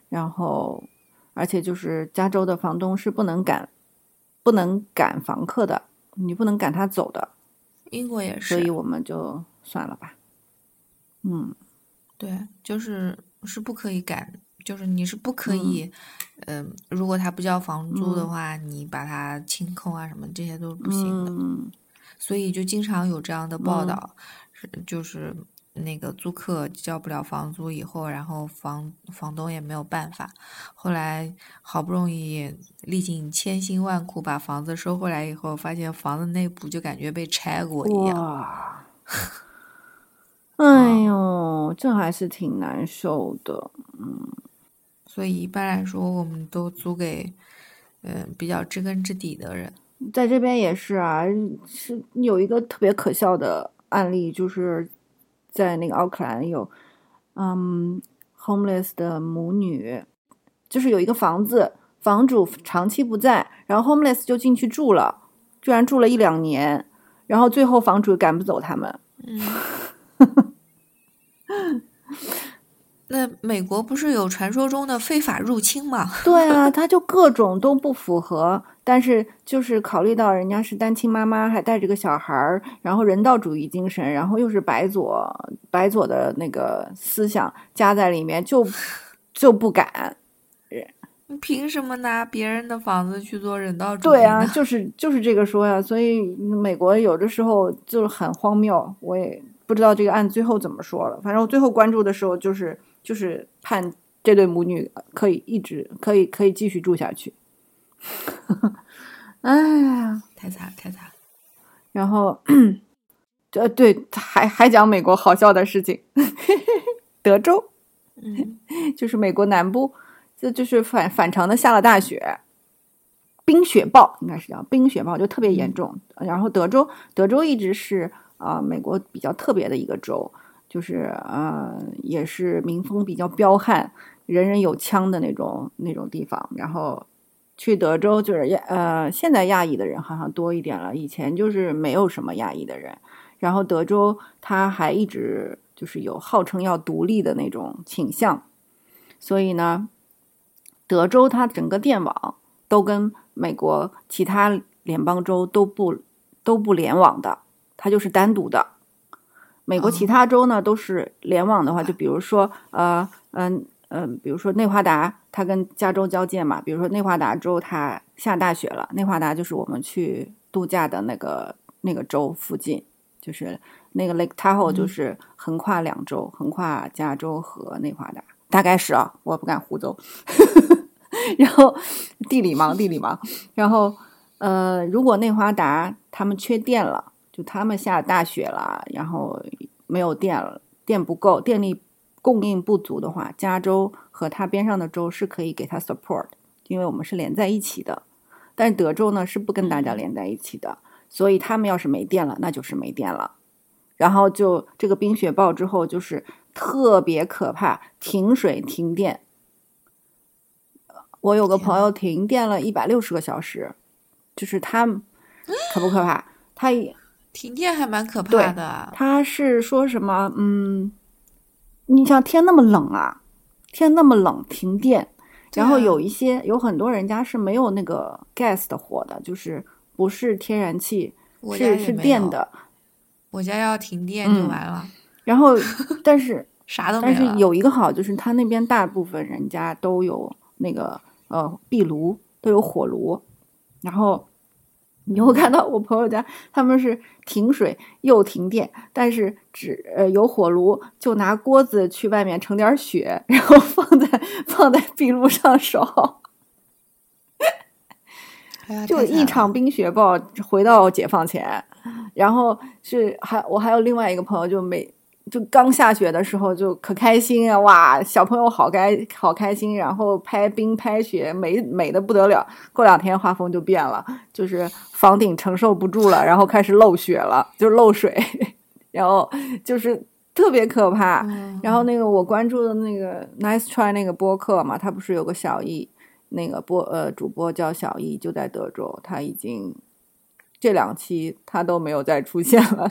然后而且就是加州的房东是不能赶不能赶房客的，你不能赶他走的。英国也是，所以我们就算了吧。嗯，对，就是是不可以赶，就是你是不可以，嗯，如果他不交房租的话，你把他清空啊，什么这些都是不行的。嗯，所以就经常有这样的报道，是就是那个租客交不了房租以后，然后房房东也没有办法，后来好不容易历尽千辛万苦把房子收回来以后，发现房子内部就感觉被拆过一样。[laughs] 哎呦，这还是挺难受的，嗯。所以一般来说，我们都租给，嗯，比较知根知底的人。在这边也是啊，是有一个特别可笑的案例，就是在那个奥克兰有，嗯，homeless 的母女，就是有一个房子，房主长期不在，然后 homeless 就进去住了，居然住了一两年，然后最后房主赶不走他们。嗯。[laughs] 那美国不是有传说中的非法入侵吗？[laughs] 对啊，他就各种都不符合，但是就是考虑到人家是单亲妈妈，还带着个小孩儿，然后人道主义精神，然后又是白左白左的那个思想加在里面，就 [laughs] 就不敢。你凭什么拿别人的房子去做人道主义？对啊，就是就是这个说呀，所以美国有的时候就是很荒谬，我也不知道这个案最后怎么说了。反正我最后关注的时候就是。就是判这对母女可以一直可以可以继续住下去，[laughs] 哎呀，太惨太惨。然后，呃，对，还还讲美国好笑的事情，[laughs] 德州，嗯，[laughs] 就是美国南部，这就是反反常的下了大雪，冰雪暴应该是叫冰雪暴，就特别严重。然后德州，德州一直是啊美国比较特别的一个州。就是呃，也是民风比较彪悍，人人有枪的那种那种地方。然后去德州，就是亚呃，现在亚裔的人好像多一点了，以前就是没有什么亚裔的人。然后德州他还一直就是有号称要独立的那种倾向，所以呢，德州它整个电网都跟美国其他联邦州都不都不联网的，它就是单独的。美国其他州呢都是联网的话，就比如说，呃，嗯，嗯，比如说内华达，它跟加州交界嘛。比如说内华达州它下大雪了，内华达就是我们去度假的那个那个州附近，就是那个 Lake Tahoe，就是横跨两州，横跨加州和内华达，大概是啊，我不敢胡诌。[laughs] 然后地理盲，地理盲。然后，呃，如果内华达他们缺电了。就他们下大雪了，然后没有电了，电不够，电力供应不足的话，加州和它边上的州是可以给它 support，因为我们是连在一起的。但是德州呢是不跟大家连在一起的，所以他们要是没电了，那就是没电了。然后就这个冰雪暴之后，就是特别可怕，停水停电。我有个朋友停电了一百六十个小时，就是他可不可怕？他。停电还蛮可怕的。他是说什么？嗯，你像天那么冷啊，天那么冷，停电。然后有一些有很多人家是没有那个 gas 的火的，就是不是天然气，是是电的。我家要停电就完了。然后，[laughs] 但是啥都没有。但是有一个好，就是他那边大部分人家都有那个呃壁炉，都有火炉，然后。你会看到我朋友家，他们是停水又停电，但是只呃有火炉，就拿锅子去外面盛点雪，[laughs] 然后放在放在壁炉上烧，就一场冰雪暴回到解放前，然后是还我还有另外一个朋友就每。就刚下雪的时候就可开心啊！哇，小朋友好开好开心，然后拍冰拍雪，美美的不得了。过两天画风就变了，就是房顶承受不住了，然后开始漏雪了，就漏水，[laughs] 然后就是特别可怕。然后那个我关注的那个 Nice Try 那个播客嘛，他不是有个小易，那个播呃主播叫小易，就在德州，他已经这两期他都没有再出现了。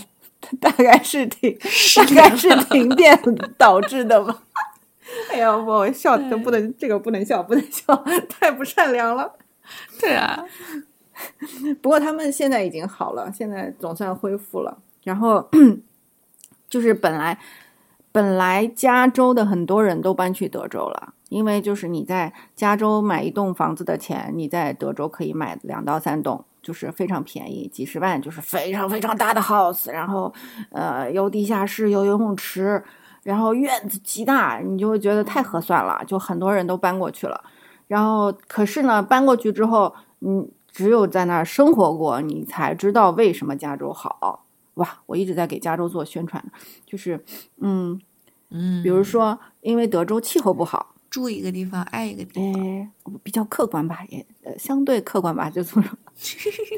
大概是停，大概是停 [laughs] 电导致的吧。哎呀，我笑都不能，这个不能笑，不能笑，太不善良了。对啊，[laughs] 不过他们现在已经好了，现在总算恢复了。然后 [clears throat] 就是本来本来加州的很多人都搬去德州了，因为就是你在加州买一栋房子的钱，你在德州可以买两到三栋。就是非常便宜，几十万就是非常非常大的 house，然后，呃，有地下室，有游泳池，然后院子极大，你就会觉得太合算了，就很多人都搬过去了。然后，可是呢，搬过去之后，你只有在那儿生活过，你才知道为什么加州好。哇，我一直在给加州做宣传，就是，嗯嗯，比如说，因为德州气候不好，住一个地方爱一个地方，比较客观吧，也呃相对客观吧，就这么说。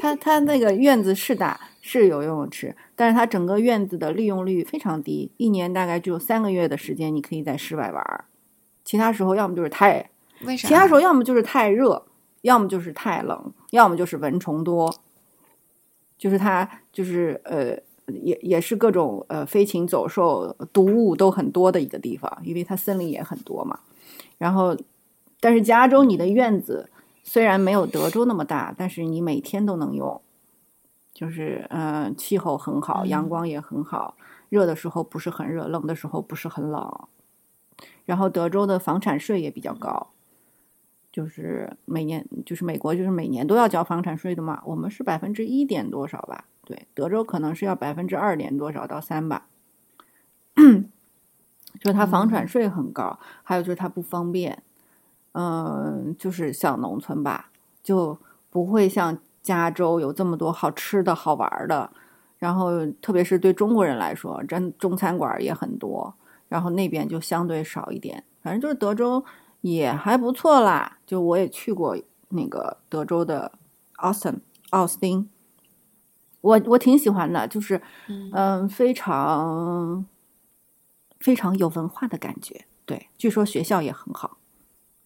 他他那个院子是大，是有游泳池，但是他整个院子的利用率非常低，一年大概只有三个月的时间你可以在室外玩，其他时候要么就是太，为啥？其他时候要么就是太热，要么就是太冷，要么就是蚊虫多，就是它就是呃也也是各种呃飞禽走兽、毒物都很多的一个地方，因为它森林也很多嘛。然后，但是加州你的院子。虽然没有德州那么大，但是你每天都能用，就是呃，气候很好，阳光也很好，热的时候不是很热，冷的时候不是很冷。然后德州的房产税也比较高，就是每年就是美国就是每年都要交房产税的嘛，我们是百分之一点多少吧？对，德州可能是要百分之二点多少到三吧，就是它房产税很高，还有就是它不方便。嗯，就是小农村吧，就不会像加州有这么多好吃的好玩的。然后，特别是对中国人来说，真中餐馆也很多。然后那边就相对少一点。反正就是德州也还不错啦。就我也去过那个德州的奥斯汀，奥斯汀，我我挺喜欢的，就是嗯，非常非常有文化的感觉。对，据说学校也很好。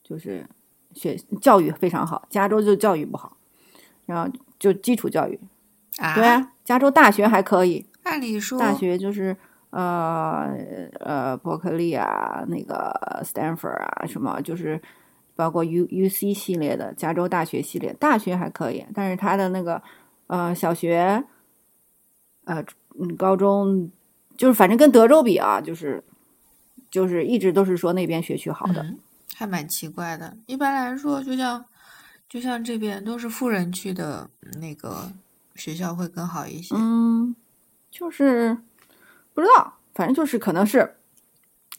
就是学教育非常好，加州就教育不好，然后就基础教育，对啊，加州大学还可以。按理说，大学就是呃呃伯克利啊，那个 Stanford 啊，什么就是包括 U U C 系列的加州大学系列，大学还可以，但是他的那个呃小学，呃嗯高中，就是反正跟德州比啊，就是就是一直都是说那边学区好的。还蛮奇怪的。一般来说，就像就像这边都是富人区的那个学校会更好一些。嗯，就是不知道，反正就是可能是，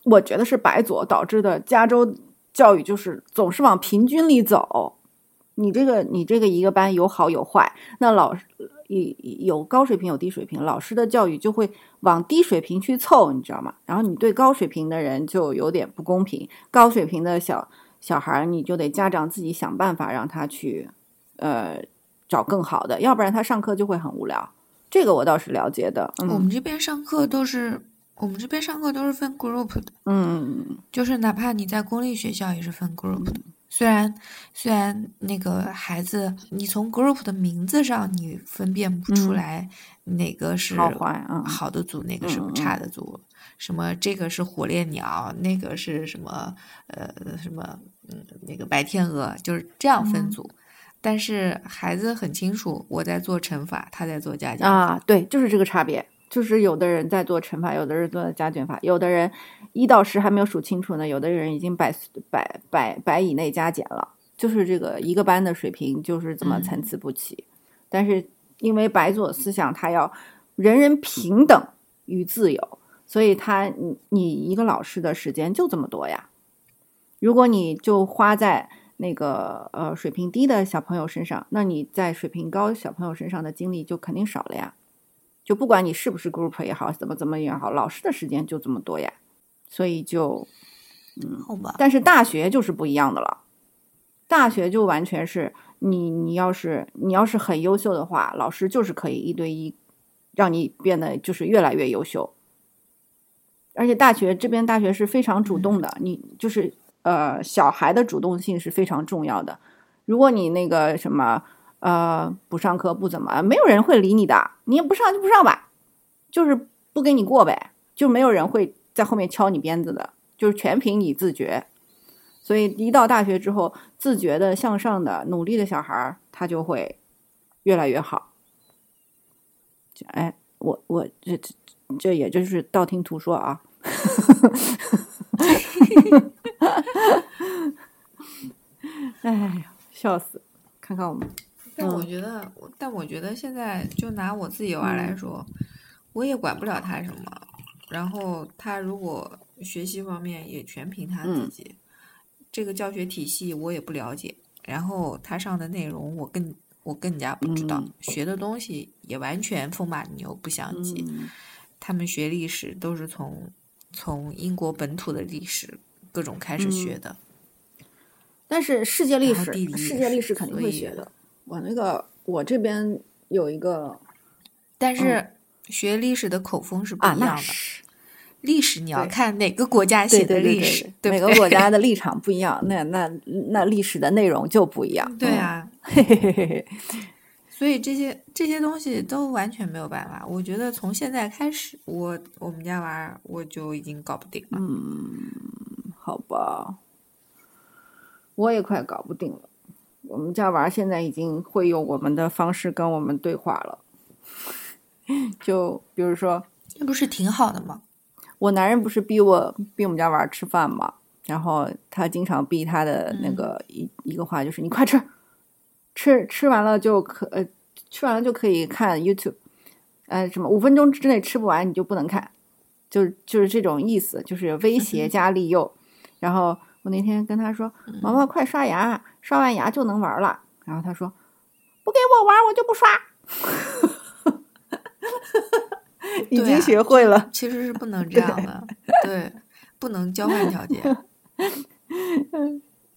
我觉得是白左导致的。加州教育就是总是往平均里走。你这个你这个一个班有好有坏，那老师有有高水平有低水平，老师的教育就会往低水平去凑，你知道吗？然后你对高水平的人就有点不公平，高水平的小小孩你就得家长自己想办法让他去呃找更好的，要不然他上课就会很无聊。这个我倒是了解的。我们这边上课都是我们这边上课都是分 group 的，嗯，就是哪怕你在公立学校也是分 group 的。虽然虽然那个孩子，你从 group 的名字上你分辨不出来哪个是好的组，哪个是差的组，什么这个是火烈鸟，那个是什么呃什么嗯那个白天鹅，就是这样分组。但是孩子很清楚，我在做乘法，他在做加减啊，对，就是这个差别。就是有的人在做乘法，有的人做加减法，有的人一到十还没有数清楚呢，有的人已经百百百百以内加减了。就是这个一个班的水平就是这么参差不齐。但是因为白左思想，他要人人平等与自由，所以他你你一个老师的时间就这么多呀。如果你就花在那个呃水平低的小朋友身上，那你在水平高小朋友身上的精力就肯定少了呀。就不管你是不是 group 也好，怎么怎么也好，老师的时间就这么多呀，所以就，嗯，好吧。但是大学就是不一样的了，大学就完全是你，你要是你要是很优秀的话，老师就是可以一对一让你变得就是越来越优秀。而且大学这边大学是非常主动的，你就是呃小孩的主动性是非常重要的。如果你那个什么。呃，不上课不怎么，没有人会理你的。你也不上就不上吧，就是不给你过呗，就没有人会在后面敲你鞭子的，就是全凭你自觉。所以一到大学之后，自觉的向上的努力的小孩，他就会越来越好。哎，我我这这这也就是道听途说啊。[laughs] [laughs] 哎呀，笑死！看看我们。但我觉得，但我觉得现在就拿我自己娃来说，我也管不了他什么。然后他如果学习方面也全凭他自己，这个教学体系我也不了解。然后他上的内容我更我更加不知道，学的东西也完全风马牛不相及。他们学历史都是从从英国本土的历史各种开始学的。但是世界历史，世界历史肯定会学的。我那个，我这边有一个，但是学历史的口风是不一样的。历史你要看哪个国家写的历史，每个国家的立场不一样，那那那历史的内容就不一样。对啊，[laughs] 所以这些这些东西都完全没有办法。我觉得从现在开始，我我们家娃儿我就已经搞不定了。嗯，好吧。我也快搞不定了，我们家娃现在已经会用我们的方式跟我们对话了，[laughs] 就比如说，那不是挺好的吗？我男人不是逼我逼我们家娃吃饭嘛，然后他经常逼他的那个一一个话就是你快吃，吃吃完了就可呃吃完了就可以看 YouTube，呃什么五分钟之内吃不完你就不能看，就就是这种意思，就是威胁加利诱，然后。我那天跟他说：“毛毛，快刷牙，刷完牙就能玩了。”然后他说：“不给我玩，我就不刷。[laughs] ”已经学会了，其实是不能这样的，[laughs] 对，不能交换条件，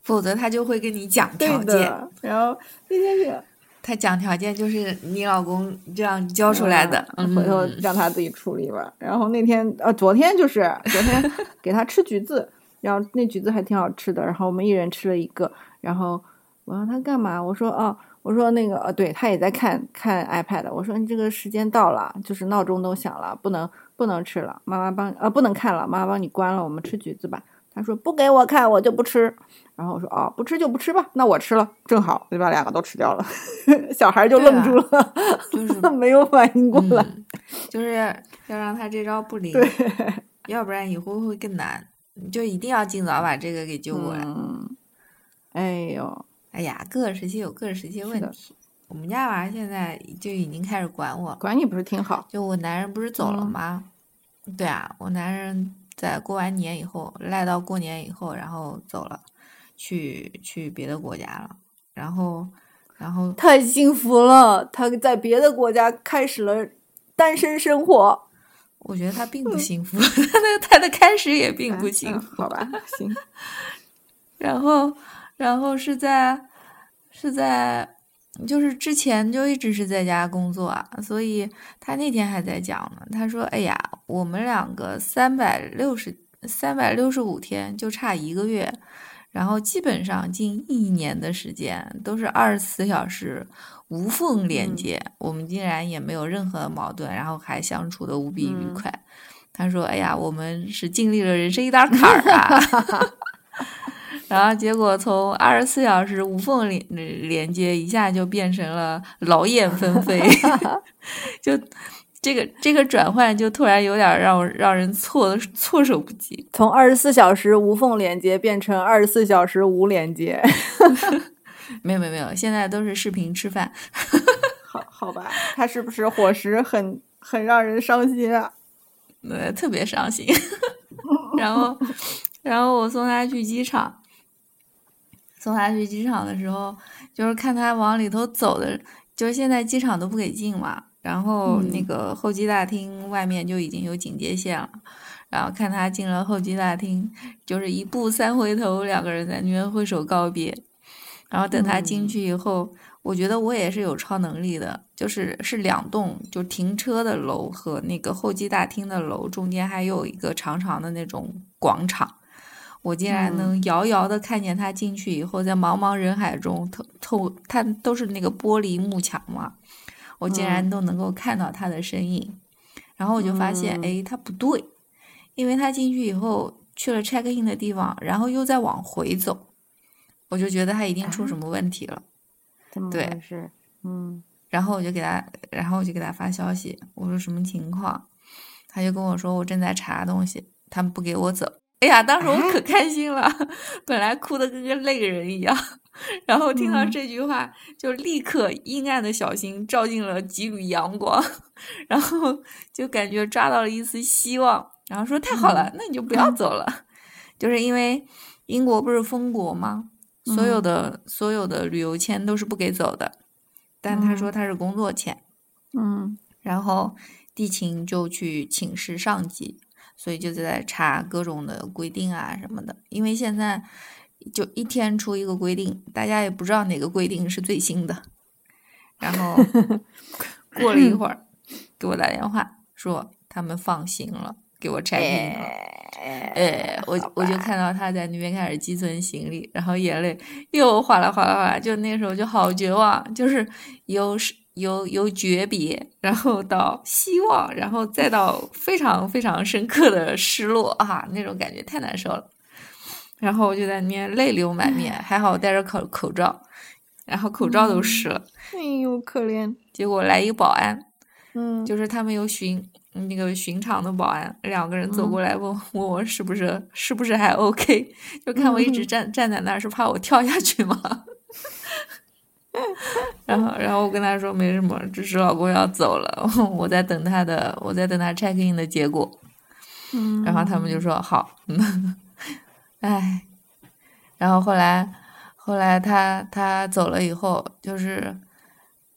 否则他就会跟你讲条件。然后那天是，他讲条件就是你老公这样教出来的，回头让他自己处理吧。然后那天呃，昨天就是昨天 [laughs] 给他吃橘子。然后那橘子还挺好吃的，然后我们一人吃了一个。然后我让他干嘛？我说哦，我说那个呃，对他也在看看 iPad。我说你这个时间到了，就是闹钟都响了，不能不能吃了。妈妈帮呃不能看了，妈妈帮你关了。我们吃橘子吧。他说不给我看，我就不吃。然后我说哦，不吃就不吃吧。那我吃了，正好就把？两个都吃掉了。[laughs] 小孩就愣住了，就是 [laughs] 没有反应过来，就是要让他这招不灵，要不然以后会更难。你就一定要尽早把这个给救过来。哎呦，哎呀，各个时期有各个时期问题。我们家娃现在就已经开始管我，管你不是挺好？就我男人不是走了吗？对啊，我男人在过完年以后赖到过年以后，然后走了，去去别的国家了。然后，然后太幸福了，他在别的国家开始了单身生活。我觉得他并不幸福，他的他的开始也并不幸福，好吧？行。然后，然后是在是在，就是之前就一直是在家工作啊，所以他那天还在讲呢。他说：“哎呀，我们两个三百六十三百六十五天就差一个月，然后基本上近一年的时间都是二十四小时。”无缝连接，我们竟然也没有任何矛盾，然后还相处的无比愉快。他说：“哎呀，我们是经历了人生一大坎儿啊。[laughs] ”然后结果从二十四小时无缝连连接，一下就变成了劳燕分飞，[laughs] 就这个这个转换就突然有点让让人措措手不及。从二十四小时无缝连接变成二十四小时无连接。[laughs] 没有没有没有，现在都是视频吃饭。好好吧，他是不是伙食很很让人伤心啊？对，特别伤心。[laughs] 然后，然后我送他去机场，送他去机场的时候，就是看他往里头走的，就是现在机场都不给进嘛。然后那个候机大厅外面就已经有警戒线了。然后看他进了候机大厅，就是一步三回头，两个人在那边挥手告别。然后等他进去以后，我觉得我也是有超能力的，就是是两栋就停车的楼和那个候机大厅的楼中间还有一个长长的那种广场，我竟然能遥遥的看见他进去以后，在茫茫人海中透透，他都是那个玻璃幕墙嘛，我竟然都能够看到他的身影，然后我就发现，哎，他不对，因为他进去以后去了 check in 的地方，然后又再往回走。我就觉得他一定出什么问题了，对，是，嗯，然后我就给他，然后我就给他发消息，我说什么情况，他就跟我说我正在查东西，他们不给我走。哎呀，当时我可开心了，[laughs] 本来哭的跟个泪人一样，然后听到这句话，就立刻阴暗的小心照进了几缕阳光，然后就感觉抓到了一丝希望，然后说太好了，那你就不要走了，[laughs] 就是因为英国不是封国吗？所有的所有的旅游签都是不给走的，但他说他是工作签，嗯，然后地勤就去请示上级，所以就在查各种的规定啊什么的。因为现在就一天出一个规定，大家也不知道哪个规定是最新的。然后 [laughs] 过了一会儿，给我打电话说他们放行了，给我拆订了。哎，我我就看到他在那边开始寄存行李，然后眼泪又哗啦哗啦哗啦，就那时候就好绝望，就是由由由诀别，然后到希望，然后再到非常非常深刻的失落啊，那种感觉太难受了。然后我就在那边泪流满面，还好我戴着口口罩，然后口罩都湿了。哎呦，可怜！结果来一个保安，嗯，就是他们有巡那个巡场的保安，两个人走过来问 [laughs] 问我是不是是不是还 OK，就看我一直站站在那儿，是怕我跳下去吗？[laughs] 然后然后我跟他说没什么，只是老公要走了，[laughs] 我在等他的，我在等他 check in 的结果。嗯，然后他们就说好。哎，然后后来，后来他他走了以后，就是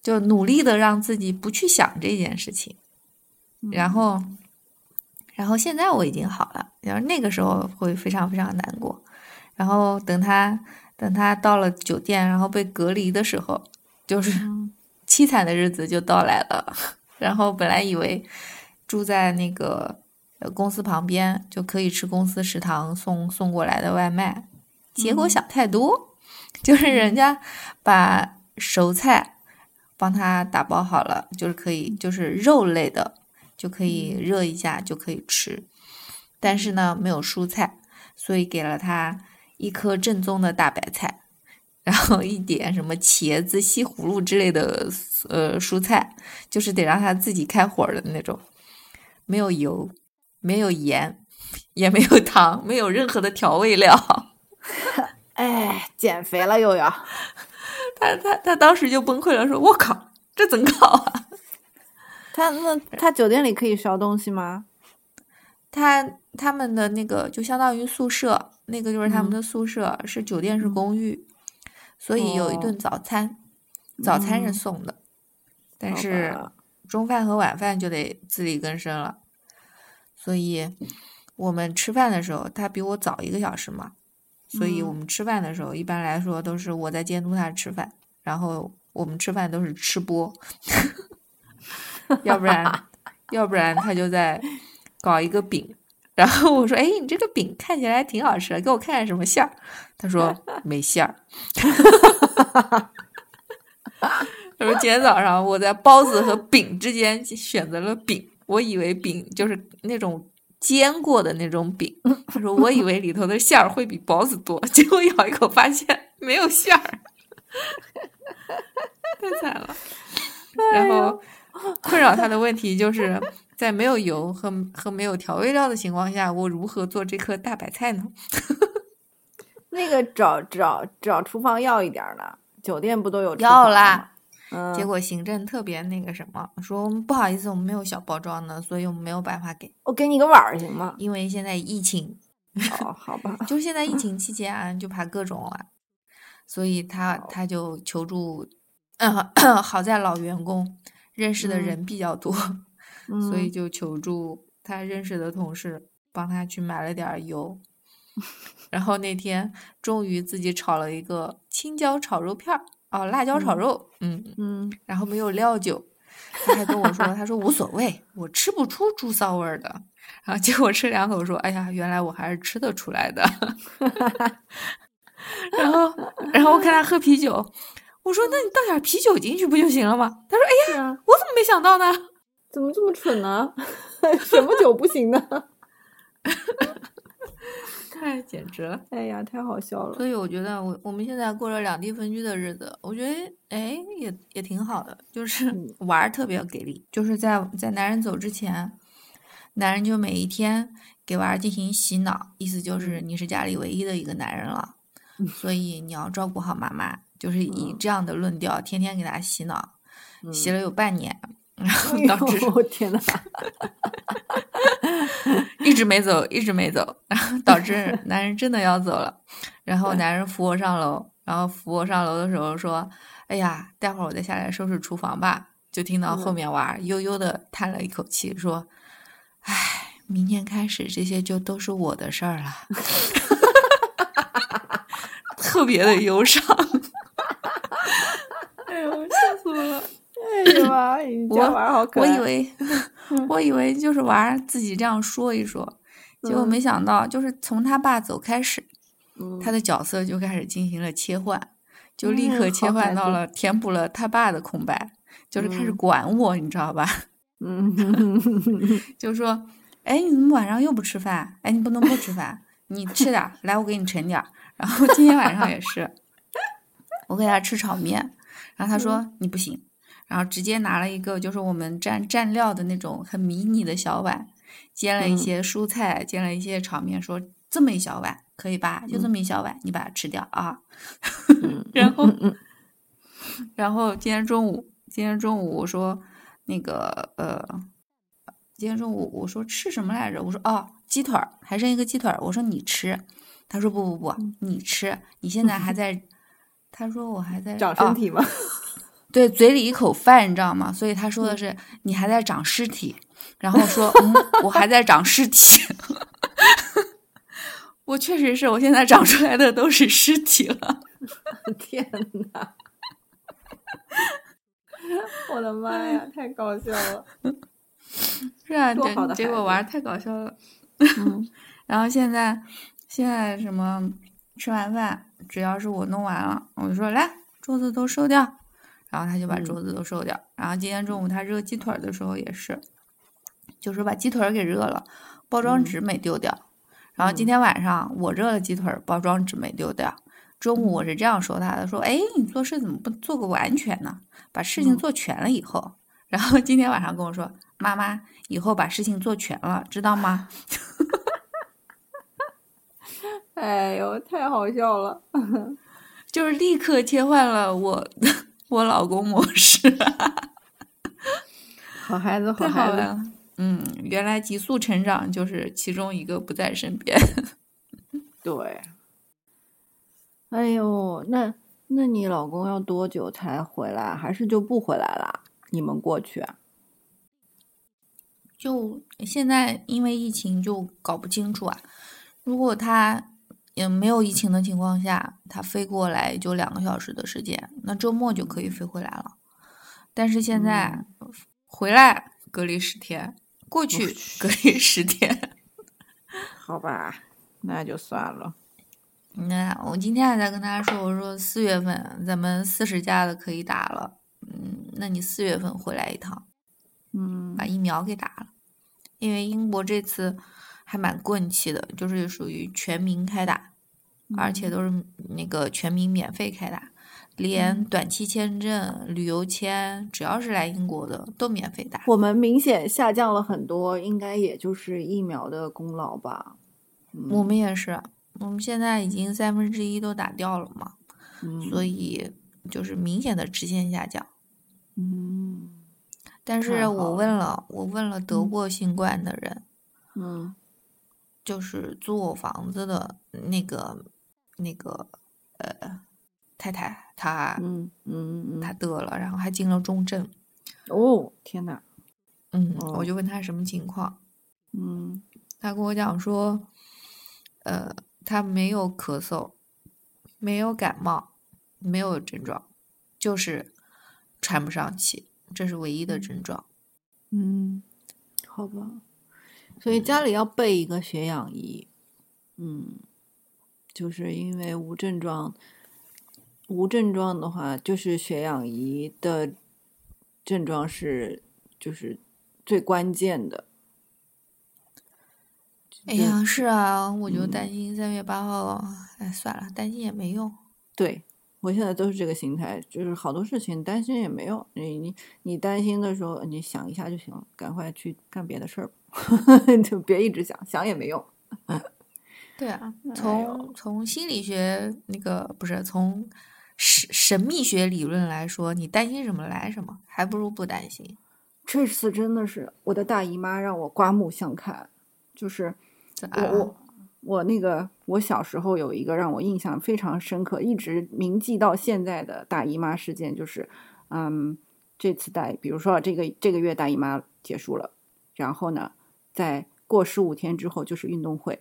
就努力的让自己不去想这件事情，然后，然后现在我已经好了，然后那个时候会非常非常难过，然后等他等他到了酒店，然后被隔离的时候，就是 [laughs] 凄惨的日子就到来了，[laughs] 然后本来以为住在那个。呃，公司旁边就可以吃公司食堂送送过来的外卖，结果想太多，[laughs] 就是人家把熟菜帮他打包好了，就是可以，就是肉类的就可以热一下就可以吃，但是呢没有蔬菜，所以给了他一颗正宗的大白菜，然后一点什么茄子、西葫芦之类的呃蔬菜，就是得让他自己开火的那种，没有油。没有盐，也没有糖，没有任何的调味料。[laughs] 哎，减肥了又要。[laughs] 他他他当时就崩溃了，说：“我靠，这怎么搞啊？”他那他酒店里可以烧东西吗？他他们的那个就相当于宿舍，那个就是他们的宿舍，是酒店是公寓，所以有一顿早餐，早餐是送的，但是中饭和晚饭就得自力更生了。所以，我们吃饭的时候，他比我早一个小时嘛，所以我们吃饭的时候，一般来说都是我在监督他吃饭，然后我们吃饭都是吃播，[laughs] 要不然，要不然他就在搞一个饼，然后我说：“哎，你这个饼看起来挺好吃的，给我看看什么馅儿。”他说：“没馅儿。[laughs] ”他说：“今天早上我在包子和饼之间选择了饼。”我以为饼就是那种煎过的那种饼，他说我以为里头的馅儿会比包子多，结果咬一口发现没有馅儿，太惨了。然后 [laughs] 困扰他的问题就是在没有油和和没有调味料的情况下，我如何做这颗大白菜呢？[laughs] 那个找找找厨房要一点的，酒店不都有要啦。嗯结果行政特别那个什么，说不好意思，我们没有小包装的，所以我们没有办法给。我给你个碗儿行吗？因为现在疫情。哦，好吧。[laughs] 就现在疫情期间啊，就怕各种啊，所以他他就求助。嗯，好 [coughs] 在老员工认识的人比较多，[laughs] 所以就求助他认识的同事帮他去买了点油。[laughs] 然后那天终于自己炒了一个青椒炒肉片儿。哦，辣椒炒肉，嗯嗯，然后没有料酒，他还跟我说，他说无所谓，我吃不出猪骚味儿的。然后结果吃两口说，哎呀，原来我还是吃得出来的。[laughs] 然后，然后我看他喝啤酒，我说，那你倒点啤酒进去不就行了吗？他说，哎呀，我怎么没想到呢？[laughs] 怎么这么蠢呢？什么酒不行呢？[laughs] [laughs] 太简直了！哎呀，太好笑了。所以我觉得，我我们现在过了两地分居的日子，我觉得哎，也也挺好的。就是玩儿特别给力，就是在在男人走之前，男人就每一天给娃儿进行洗脑，意思就是你是家里唯一的一个男人了，所以你要照顾好妈妈，就是以这样的论调天天给他洗脑，洗了有半年。然后导致我天呐，[laughs] 一直没走，一直没走，然后导致 [laughs] 男人真的要走了。然后男人扶我上楼，然后扶我上楼的时候说：“哎呀，待会儿我再下来收拾厨房吧。”就听到后面娃悠悠的叹了一口气，说：“哎，明天开始这些就都是我的事儿了。[laughs] ”特别的忧伤。哎呦，笑死我了！[laughs] 哎呀妈，你家娃好可爱。我以为，[laughs] [laughs] 我以为就是娃自己这样说一说，结果没想到，就是从他爸走开始，他的角色就开始进行了切换，就立刻切换到了填补了他爸的空白，就是开始管我，你知道吧？嗯，就说，哎，你怎么晚上又不吃饭？哎，你不能不吃饭，你吃点，来，我给你盛点。然后今天晚上也是，我给他吃炒面，然后他说你不行。然后直接拿了一个就是我们蘸蘸料的那种很迷你的小碗，煎了一些蔬菜，煎了一些炒面，说这么一小碗可以吧？就这么一小碗，你把它吃掉啊。[laughs] 然后，[laughs] 然后今天中午，今天中午我说那个呃，今天中午我说吃什么来着？我说哦，鸡腿儿，还剩一个鸡腿儿。我说你吃，他说不不不，你吃，你现在还 [laughs] 在，他说我还在长身体吗？[laughs] 对，嘴里一口饭，你知道吗？所以他说的是你还在长尸体，然后说嗯，我还在长尸体。[laughs] 我确实是我现在长出来的都是尸体了。[laughs] 天哪！我的妈呀，太搞笑了！是啊，结果玩太搞笑了。嗯然后现在现在什么吃完饭，只要是我弄完了，我就说来桌子都收掉。然后他就把桌子都收掉。然后今天中午他热鸡腿的时候也是，就是把鸡腿给热了，包装纸没丢掉。然后今天晚上我热了鸡腿，包装纸没丢掉。中午我是这样说他的：说，哎，你做事怎么不做个完全呢？把事情做全了以后。然后今天晚上跟我说：妈妈，以后把事情做全了，知道吗？[laughs] 哎呦，太好笑了！[laughs] 就是立刻切换了我。[laughs] 我老公模式，好孩子，好孩子。嗯，原来急速成长就是其中一个不在身边。[laughs] 对。哎呦，那那你老公要多久才回来？还是就不回来了？你们过去？就现在因为疫情就搞不清楚啊。如果他。也没有疫情的情况下，他飞过来就两个小时的时间，那周末就可以飞回来了。但是现在回来隔离十天，过去隔离十天，[laughs] 好吧，那就算了。那我今天还在跟他说，我说四月份咱们四十加的可以打了，嗯，那你四月份回来一趟，嗯，把疫苗给打了，因为英国这次。还蛮棍气的，就是属于全民开打，而且都是那个全民免费开打，连短期签证、旅游签，只要是来英国的都免费打。我们明显下降了很多，应该也就是疫苗的功劳吧。我们也是，我们现在已经三分之一都打掉了嘛，所以就是明显的直线下降。嗯，但是我问了，我问了得过新冠的人，嗯。就是租我房子的那个那个呃太太，她嗯嗯她得了，然后还进了重症。哦天呐，嗯，我就问她什么情况，嗯，她跟我讲说，呃，她没有咳嗽，没有感冒，没有症状，就是喘不上气，这是唯一的症状。嗯，好吧。所以家里要备一个血氧仪，嗯，就是因为无症状，无症状的话，就是血氧仪的症状是就是最关键的。哎呀，是啊，我就担心三月八号，哎，算了，担心也没用。对。我现在都是这个心态，就是好多事情担心也没用。你你你担心的时候，你想一下就行了，赶快去干别的事儿，[laughs] 就别一直想想也没用。[laughs] 对啊，从从心理学那个不是从神神秘学理论来说，你担心什么来什么，还不如不担心。这次真的是我的大姨妈让我刮目相看，就是我我。我那个，我小时候有一个让我印象非常深刻，一直铭记到现在的大姨妈事件，就是，嗯，这次大，比如说这个这个月大姨妈结束了，然后呢，在过十五天之后就是运动会，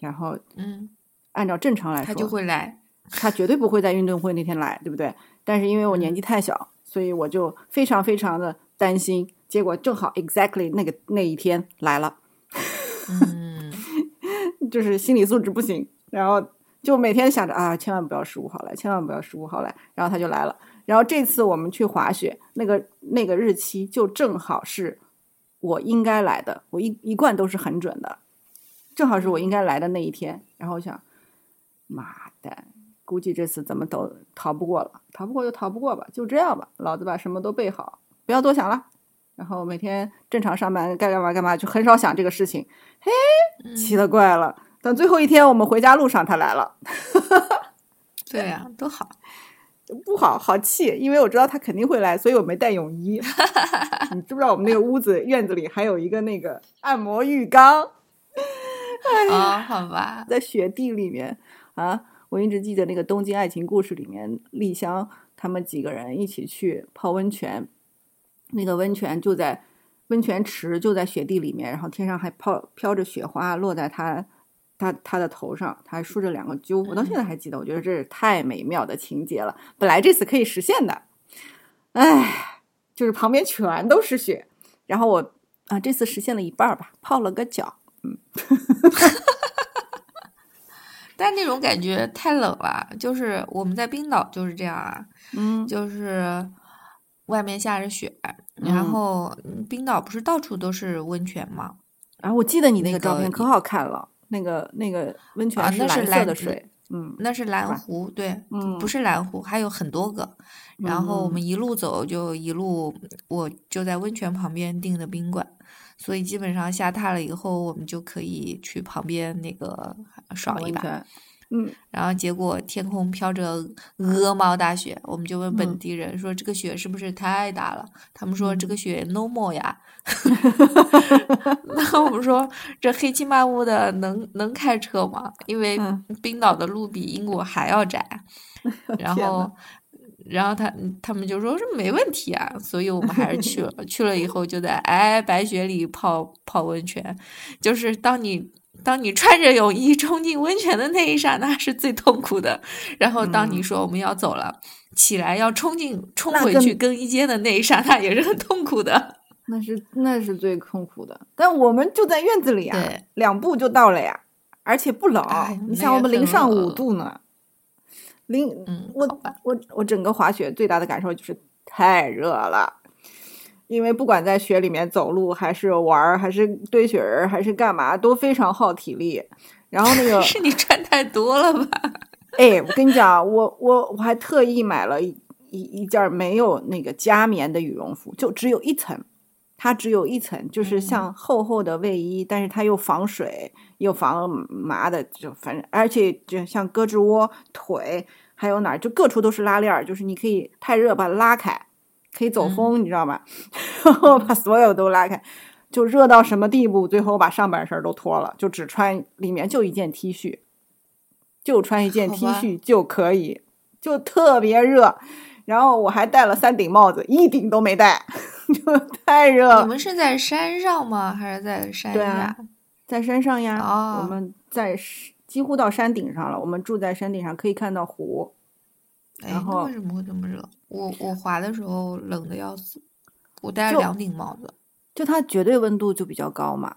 然后，嗯，按照正常来说，他就会来，他绝对不会在运动会那天来，对不对？但是因为我年纪太小，所以我就非常非常的担心。结果正好 exactly 那个那一天来了，嗯，[laughs] 就是心理素质不行，然后就每天想着啊，千万不要十五号来，千万不要十五号来，然后他就来了。然后这次我们去滑雪，那个那个日期就正好是我应该来的，我一一贯都是很准的，正好是我应该来的那一天。然后我想，妈蛋，估计这次怎么都逃不过了，逃不过就逃不过吧，就这样吧，老子把什么都备好，不要多想了。然后每天正常上班，该干嘛干嘛，就很少想这个事情。嘿，奇了怪了，等最后一天我们回家路上，他来了。[laughs] 对呀，都好，不好，好气，因为我知道他肯定会来，所以我没带泳衣。[laughs] 你知不知道我们那个屋子院子里还有一个那个按摩浴缸？[laughs] 啊，好吧，在雪地里面啊，我一直记得那个《东京爱情故事》里面，丽香他们几个人一起去泡温泉。那个温泉就在温泉池，就在雪地里面，然后天上还飘飘着雪花，落在他他他的头上，他还梳着两个揪，我到现在还记得，我觉得这是太美妙的情节了。本来这次可以实现的，哎，就是旁边全都是雪，然后我啊这次实现了一半吧，泡了个脚，嗯，[laughs] 但那种感觉太冷了，就是我们在冰岛就是这样啊，嗯，就是。外面下着雪，然后冰岛不是到处都是温泉吗？啊，我记得你那个照片可好看了，那个那个温泉是蓝色的水，嗯，那是蓝湖，对，不是蓝湖，还有很多个。然后我们一路走就一路，我就在温泉旁边订的宾馆，所以基本上下榻了以后，我们就可以去旁边那个爽一把。嗯，然后结果天空飘着鹅毛大雪，我们就问本地人说：“这个雪是不是太大了？”他们说：“这个雪 normal 呀。[laughs] ”那我们说：“这黑漆麻乌的，能能开车吗？因为冰岛的路比英国还要窄。[laughs] ”然后，然后他他们就说：“是没问题啊。”所以我们还是去了。[laughs] 去了以后就在皑皑白雪里泡泡温泉，就是当你。当你穿着泳衣冲进温泉的那一刹那是最痛苦的，然后当你说我们要走了，起来要冲进冲回去更衣间的那一刹那也是很痛苦的。那是那是最痛苦的，但我们就在院子里啊，两步就到了呀，而且不冷。你想我们零上五度呢，零我我我整个滑雪最大的感受就是太热了。因为不管在雪里面走路，还是玩儿，还是堆雪人，还是干嘛，都非常耗体力。然后那个 [laughs] 是你穿太多了吧？哎，我跟你讲，我我我还特意买了一一件没有那个加棉的羽绒服，就只有一层，它只有一层，就是像厚厚的卫衣，但是它又防水又防麻的，就反正而且就像胳肢窝、腿还有哪儿，就各处都是拉链儿，就是你可以太热把它拉开。可以走风，你知道吧？然后把所有都拉开，就热到什么地步？最后我把上半身都脱了，就只穿里面就一件 T 恤，就穿一件 T 恤就可以，就特别热。然后我还戴了三顶帽子，一顶都没戴，[laughs] 就太热。你们是在山上吗？还是在山下？在山上呀。哦，我们在几乎到山顶上了。我们住在山顶上，可以看到湖。哎，那为什么会这么热？我我滑的时候冷的要死，我戴了两顶帽子。就它绝对温度就比较高嘛，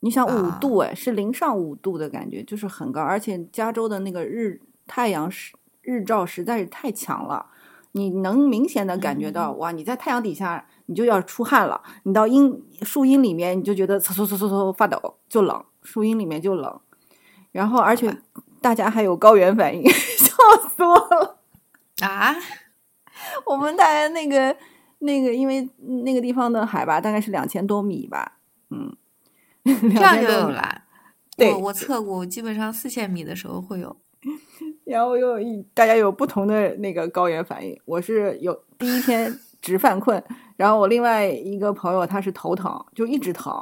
你想五度哎，是零上五度的感觉，就是很高。而且加州的那个日太阳是日照实在是太强了，你能明显的感觉到哇，你在太阳底下你就要出汗了，你到阴树荫里面你就觉得嗖嗖嗖嗖嗖发抖，就冷，树荫里面就冷。然后而且大家还有高原反应，[laughs] 笑死我了。啊，[laughs] 我们大概那个那个，因为那个地方的海拔大概是两千多米吧，嗯，这样就有了。对，我测过，基本上四千米的时候会有。[laughs] 然后又大家有不同的那个高原反应。我是有第一天直犯困，然后我另外一个朋友他是头疼，就一直疼，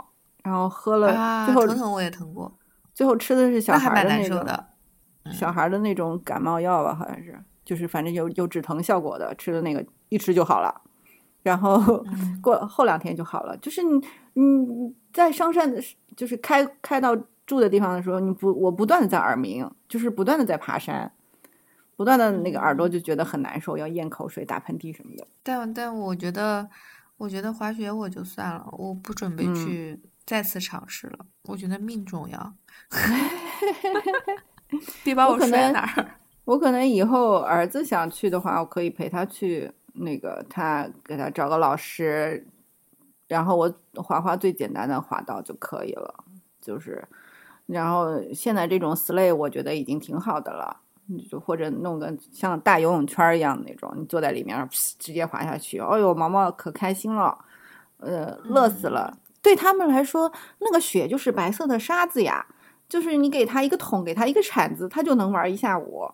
然后喝了最后头疼我也疼过，最后吃的是小孩的那个小孩的那种感冒药吧，好像是。就是反正有有止疼效果的，吃的那个一吃就好了，然后过后两天就好了。就是你你在上山的，就是开开到住的地方的时候，你不我不断的在耳鸣，就是不断的在爬山，不断的那个耳朵就觉得很难受，要咽口水、打喷嚏什么的。但但我觉得，我觉得滑雪我就算了，我不准备去再次尝试了。我觉得命重要，[laughs] 别把我摔哪儿。我可能以后儿子想去的话，我可以陪他去。那个他给他找个老师，然后我滑滑最简单的滑道就可以了。就是，然后现在这种 sleigh 我觉得已经挺好的了。就或者弄个像大游泳圈一样的那种，你坐在里面，直接滑下去。哦呦，毛毛可开心了，呃，乐死了。对他们来说，那个雪就是白色的沙子呀，就是你给他一个桶，给他一个铲子，他就能玩一下午，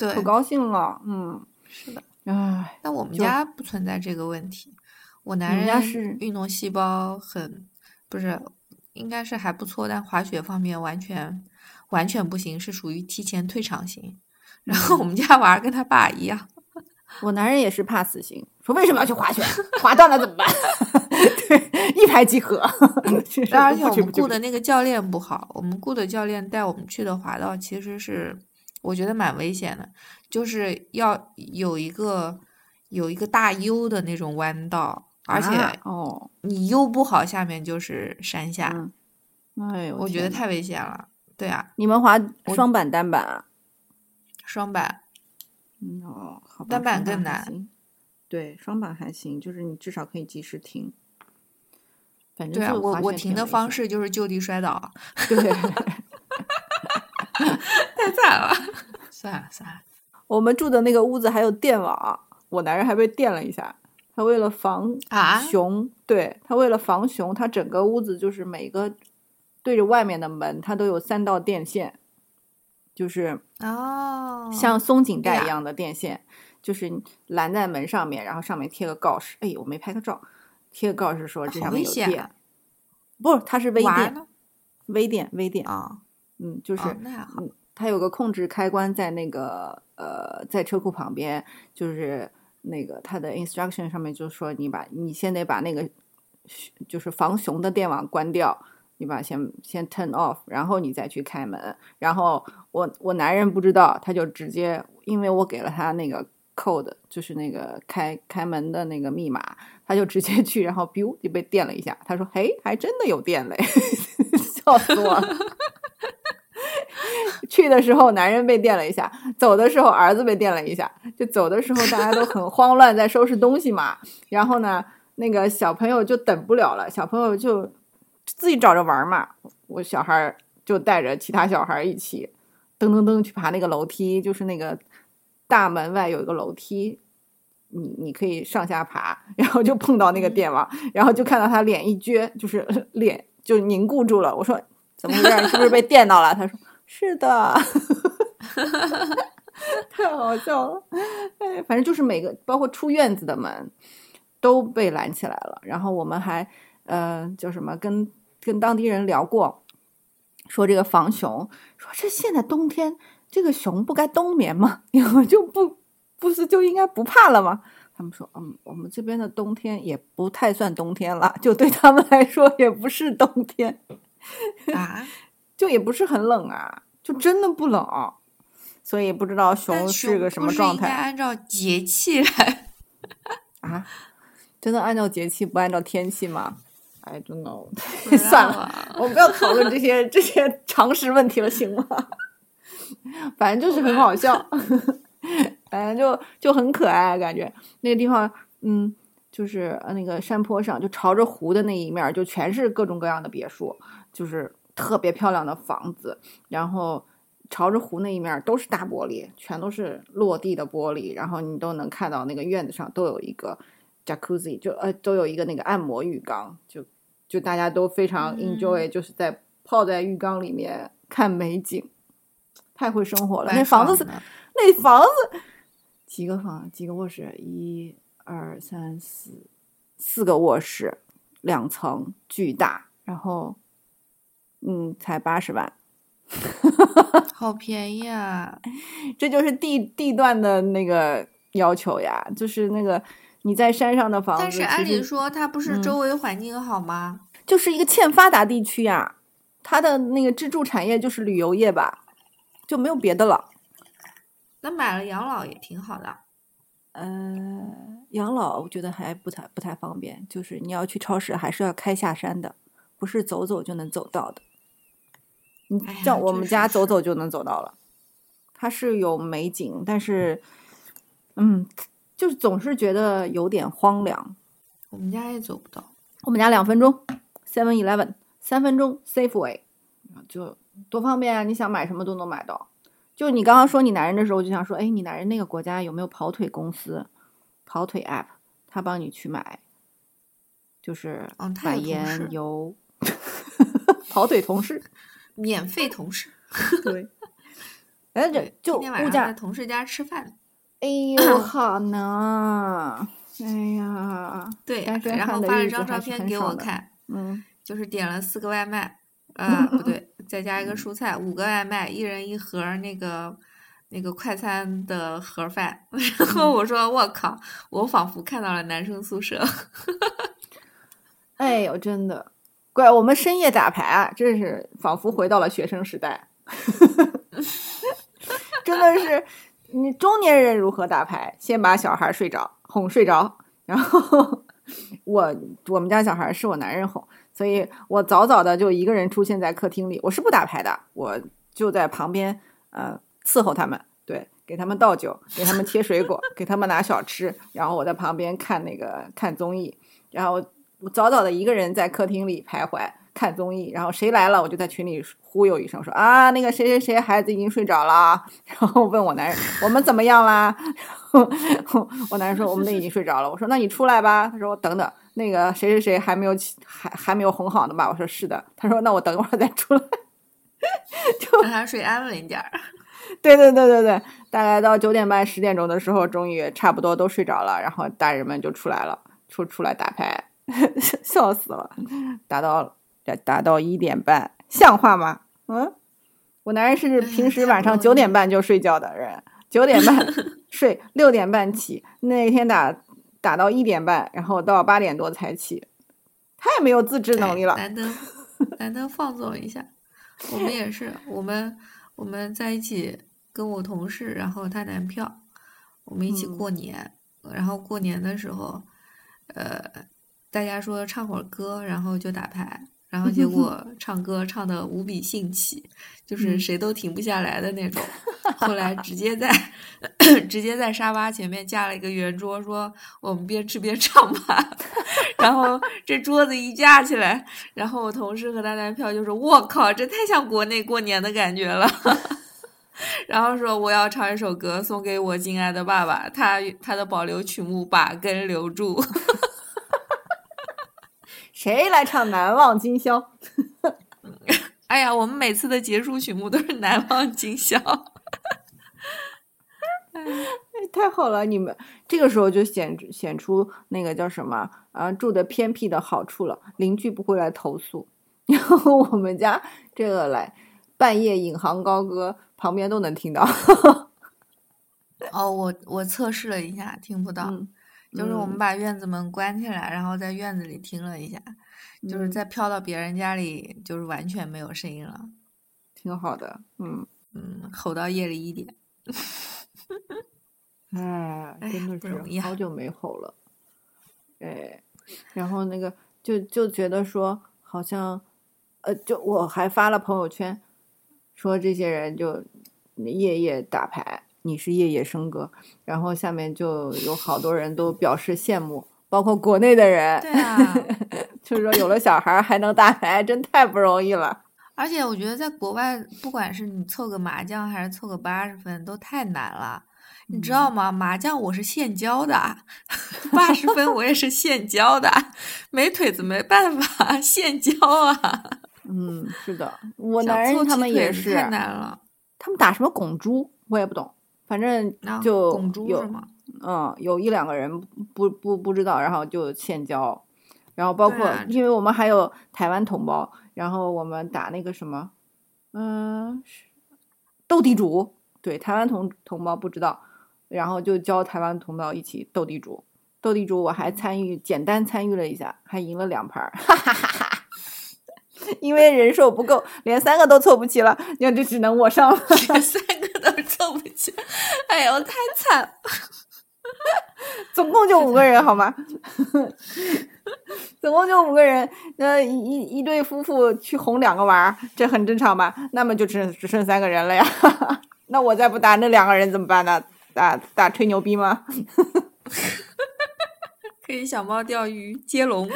对，可高兴了。嗯，是的。唉，但我们家不存在这个问题。我男人是运动细胞很，不是，应该是还不错，但滑雪方面完全。完全不行，是属于提前退场型。然后我们家娃儿跟他爸一样，我男人也是怕死刑，说为什么要去滑雪？[laughs] 滑断了怎么办？[laughs] 对，一拍即合。[laughs] 而且我们雇的那个教练不好，我们雇的教练带我们去的滑道其实是我觉得蛮危险的，就是要有一个有一个大 U 的那种弯道，而且哦，你 U 不好，下面就是山下。哎，我觉得太危险了。对啊，你们滑双板单板啊？双板，嗯哦，单板更难。对，双板还行，就是你至少可以及时停。反正对啊，我我停的方式就是就地摔倒。[laughs] 对，[laughs] 太惨了。[laughs] 算了算了，我们住的那个屋子还有电网，我男人还被电了一下。他为了防啊熊，对他为了防熊，他整个屋子就是每个。对着外面的门，它都有三道电线，就是哦，像松紧带一样的电线，就是拦在门上面，然后上面贴个告示。哎，我没拍个照，贴个告示说这上面有电。不，它是微电，微电，微电啊。嗯，就是那还好。它有个控制开关在那个呃，在车库旁边，就是那个它的 instruction 上面就说你把你先得把那个就是防熊的电网关掉。你把先先 turn off，然后你再去开门。然后我我男人不知道，他就直接，因为我给了他那个 code，就是那个开开门的那个密码，他就直接去，然后 biu 就被电了一下。他说：“嘿，还真的有电嘞！” [laughs] 笑死我了。去的时候男人被电了一下，走的时候儿子被电了一下。就走的时候大家都很慌乱，在收拾东西嘛。然后呢，那个小朋友就等不了了，小朋友就。自己找着玩嘛，我小孩就带着其他小孩一起噔噔噔去爬那个楼梯，就是那个大门外有一个楼梯，你你可以上下爬，然后就碰到那个电网，然后就看到他脸一撅，就是 [laughs] 脸就凝固住了。我说怎么回事？是不是被电到了？他说是的，[laughs] 太好笑了。哎，反正就是每个包括出院子的门都被拦起来了，然后我们还呃叫什么跟。跟当地人聊过，说这个防熊，说这现在冬天，这个熊不该冬眠吗？[laughs] 你们就不不是就应该不怕了吗？他们说，嗯，我们这边的冬天也不太算冬天了，就对他们来说也不是冬天 [laughs] 啊，就也不是很冷啊，就真的不冷，所以不知道熊是个什么状态。该按照节气来啊？真的按照节气不按照天气吗？I don't know，[laughs] 算了，我们不要讨论这些这些常识问题了，行吗？[laughs] 反正就是很好笑，[laughs] 反正就就很可爱，感觉那个地方，嗯，就是那个山坡上，就朝着湖的那一面，就全是各种各样的别墅，就是特别漂亮的房子，然后朝着湖那一面都是大玻璃，全都是落地的玻璃，然后你都能看到那个院子上都有一个。Jacuzzi 就呃都有一个那个按摩浴缸，就就大家都非常 enjoy，就是在泡在浴缸里面看美景，太会生活了。那房子是 [laughs] 那房子几个房几个卧室？一二三四四个卧室，两层，巨大。然后嗯，才八十万，[laughs] 好便宜啊！[laughs] 这就是地地段的那个要求呀，就是那个。你在山上的房子，但是按理说它不是周围环境好吗？就是一个欠发达地区呀，它的那个支柱产业就是旅游业吧，就没有别的了。那买了养老也挺好的。呃，养老我觉得还不太不太方便，就是你要去超市还是要开下山的，不是走走就能走到的。你叫我们家走走就能走到了，它是有美景，但是，嗯，就是总是觉得有点荒凉。我们家也走不到，我们家两分钟，Seven Eleven，三分钟，Safeway，就多方便啊！你想买什么都能买到。就你刚刚说你男人的时候，我就想说，哎，你男人那个国家有没有跑腿公司、跑腿 App，他帮你去买，就是买盐油，[laughs] 跑腿同事，免费同事，[laughs] 对，[laughs] 哎，这就物价在同事家吃饭，哎 [clears throat] 呦，好呢，哎呀，对，然后发了张照片给我看，嗯，就是点了四个外卖。[laughs] 啊，不对，再加一个蔬菜，五个外卖，一人一盒那个那个快餐的盒饭。然后我说：“我靠！”我仿佛看到了男生宿舍。哎呦，真的，对我们深夜打牌啊，真是仿佛回到了学生时代。[laughs] 真的是，你中年人如何打牌？先把小孩睡着，哄睡着，然后我我们家小孩是我男人哄。所以我早早的就一个人出现在客厅里，我是不打牌的，我就在旁边，呃，伺候他们，对，给他们倒酒，给他们切水果，给他们拿小吃，然后我在旁边看那个看综艺，然后我早早的一个人在客厅里徘徊看综艺，然后谁来了，我就在群里忽悠一声说啊，那个谁谁谁孩子已经睡着了，[laughs] 然后问我男人我们怎么样啦？[laughs] 我男人说我们都已经睡着了，我说那你出来吧，他说等等。那个谁谁谁还没有起，还还没有哄好呢吧？我说是的。他说那我等会儿再出来，[laughs] 就让他睡安稳一点儿。对对对对对，大概到九点半十点钟的时候，终于差不多都睡着了，然后大人们就出来了，出出来打牌，[laughs] 笑死了，打到打到一点半，像话吗？嗯，我男人是平时晚上九点半就睡觉的人，九点半 [laughs] 睡，六点半起，那天打。打到一点半，然后到八点多才起，太没有自制能力了。难得难得放纵一下，我们也是，我们我们在一起跟我同事，然后他男票，我们一起过年，然后过年的时候，呃，大家说唱会儿歌，然后就打牌。然后结果唱歌唱的无比兴起，就是谁都停不下来的那种。[laughs] 后来直接在 [laughs] 直接在沙发前面架了一个圆桌，说我们边吃边唱吧。[laughs] 然后这桌子一架起来，然后我同事和他男票就说：“我靠，这太像国内过年的感觉了。”然后说我要唱一首歌送给我敬爱的爸爸，他他的保留曲目把根留住。谁来唱《难忘今宵》？[laughs] 哎呀，我们每次的结束曲目都是《难忘今宵》。[laughs] 哎，太好了！你们这个时候就显显出那个叫什么啊？住的偏僻的好处了，邻居不会来投诉。[laughs] 然后我们家这个来半夜引吭高歌，旁边都能听到。哦，我我测试了一下，听不到。就是我们把院子门关起来，然后在院子里听了一下，就是再飘到别人家里，就是完全没有声音了，挺好的。嗯嗯，吼到夜里一点。[laughs] 哎，真的是好久没吼了。哎，然后那个就就觉得说，好像呃，就我还发了朋友圈，说这些人就夜夜打牌。你是夜夜笙歌，然后下面就有好多人都表示羡慕，包括国内的人。对啊，[laughs] 就是说有了小孩还能打牌，真太不容易了。而且我觉得在国外，不管是你凑个麻将还是凑个八十分，都太难了。你知道吗？麻将我是现教的，八十分我也是现教的，没腿子没办法，现教啊。[laughs] 嗯，是的，[laughs] 我男人他们也是太难了。他们打什么拱猪，我也不懂。反正就有，嗯，有一两个人不不不知道，然后就现交，然后包括因为我们还有台湾同胞，然后我们打那个什么，嗯，斗地主，对，台湾同同胞不知道，然后就教台湾同胞一起斗地主，斗地主我还参与简单参与了一下，还赢了两盘，哈哈哈哈，因为人手不够，连三个都凑不齐了，那就只能我上了。[laughs] 连三个都凑不齐，哎呦，太惨了！[laughs] 总共就五个人，好吗？[laughs] 总共就五个人，那一一对夫妇去哄两个娃，这很正常吧？那么就只只剩三个人了呀。那我再不打那两个人怎么办呢？打打吹牛逼吗？可以小猫钓鱼接龙，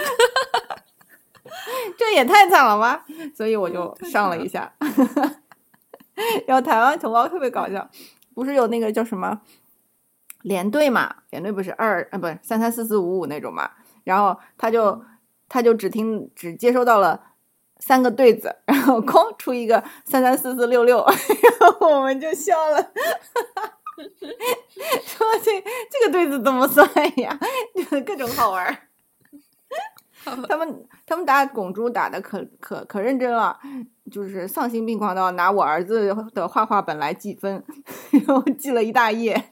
这也太惨了吧！所以我就上了一下。[laughs] 然后台湾同胞特别搞笑，不是有那个叫什么连队嘛？连队不是二啊，不是三三四四五五那种嘛？然后他就他就只听只接收到了三个对子，然后空出一个三三四四六六，[laughs] 然后我们就笑了。[laughs] 说这这个对子怎么算呀？各种好玩儿。他们他们打拱猪打的可可可认真了，就是丧心病狂到拿我儿子的画画本来记分，[laughs] 然后记了一大页。[laughs]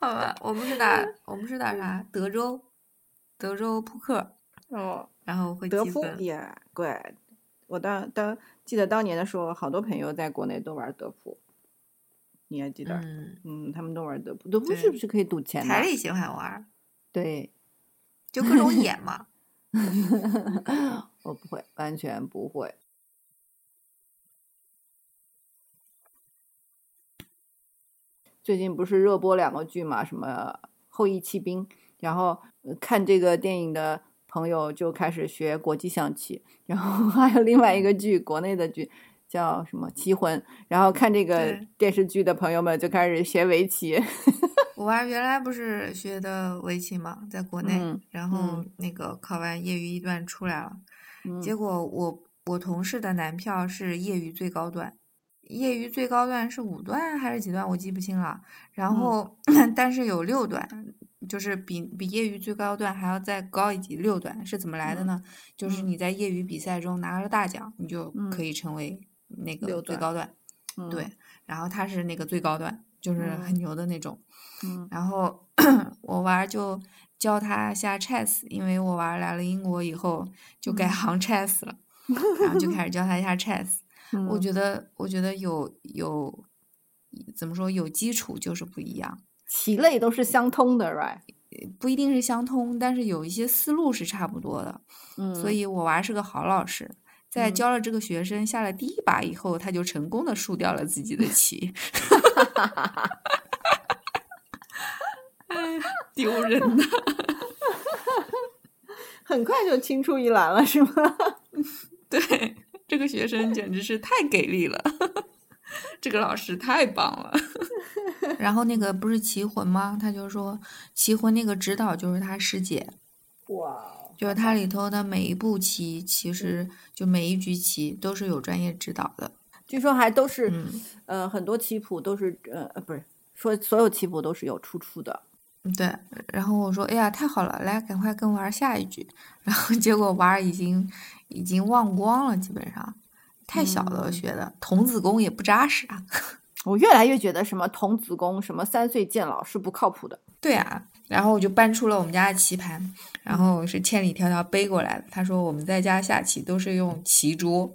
好吧，我们是打我们是打啥？德州德州扑克。哦，然后会德扑也怪。我当当记得当年的时候，好多朋友在国内都玩德扑。你还记得？嗯嗯，他们都玩德扑，德扑是不是可以赌钱？台里喜欢玩，对，就各种演嘛。[laughs] 我不会，完全不会。最近不是热播两个剧嘛？什么《后羿弃兵》，然后看这个电影的朋友就开始学国际象棋，然后还有另外一个剧，国内的剧。叫什么《棋魂》，然后看这个电视剧的朋友们就开始学围棋。我娃原来不是学的围棋嘛，在国内，然后那个考完业余一段出来了，结果我我同事的男票是业余最高段，业余最高段是五段还是几段，我记不清了。然后 [clears throat] 但是有六段，就是比比业余最高段还要再高一级。六段是怎么来的呢？就是你在业余比赛中拿了大奖，你就可以成为。那个最高段，对，然后他是那个最高段，就是很牛的那种。嗯，然后 [clears throat] 我娃就教他下 chess，因为我娃来了英国以后就改行 chess 了，[laughs] 然后就开始教他下 chess。我觉得，我觉得有有怎么说有基础就是不一样，棋类都是相通的，right？不一定是相通，但是有一些思路是差不多的。嗯，所以我娃是个好老师。在教了这个学生下了第一把以后，他就成功的输掉了自己的棋，[laughs] [laughs] 丢人呐！[laughs] 很快就青出于蓝了，是吗？[laughs] 对，这个学生简直是太给力了，这个老师太棒了。然后那个不是棋魂吗？他就说棋魂那个指导就是他师姐。哇。就是它里头的每一步棋，其实就每一局棋都是有专业指导的。据说还都是，呃，很多棋谱都是，呃，不是说所有棋谱都是有出处的。对。然后我说：“哎呀，太好了，来，赶快跟娃儿下一局。”然后结果娃儿已经已经忘光了，基本上太小了学的童子功也不扎实啊。[laughs] 我越来越觉得什么童子功、什么三岁见老是不靠谱的。对啊。然后我就搬出了我们家的棋盘，然后是千里迢迢背过来的。他说我们在家下棋都是用棋桌。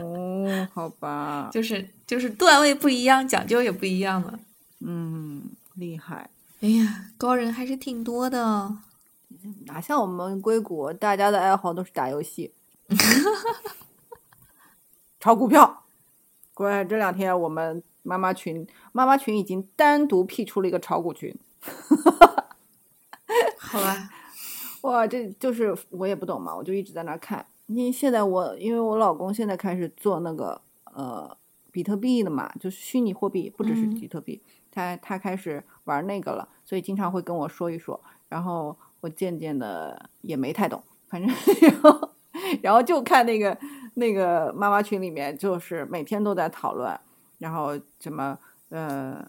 哦，好吧，就是就是段位不一样，讲究也不一样了。嗯，厉害。哎呀，高人还是挺多的。哪像我们硅谷，大家的爱好都是打游戏，[laughs] 炒股票。乖，这两天我们妈妈群，妈妈群已经单独辟出了一个炒股群。[laughs] 好吧，哇，这就是我也不懂嘛，我就一直在那看。因为现在我，因为我老公现在开始做那个呃比特币的嘛，就是虚拟货币，不只是比特币，他他开始玩那个了，所以经常会跟我说一说。然后我渐渐的也没太懂，反正然后 [laughs] 然后就看那个那个妈妈群里面，就是每天都在讨论，然后什么呃。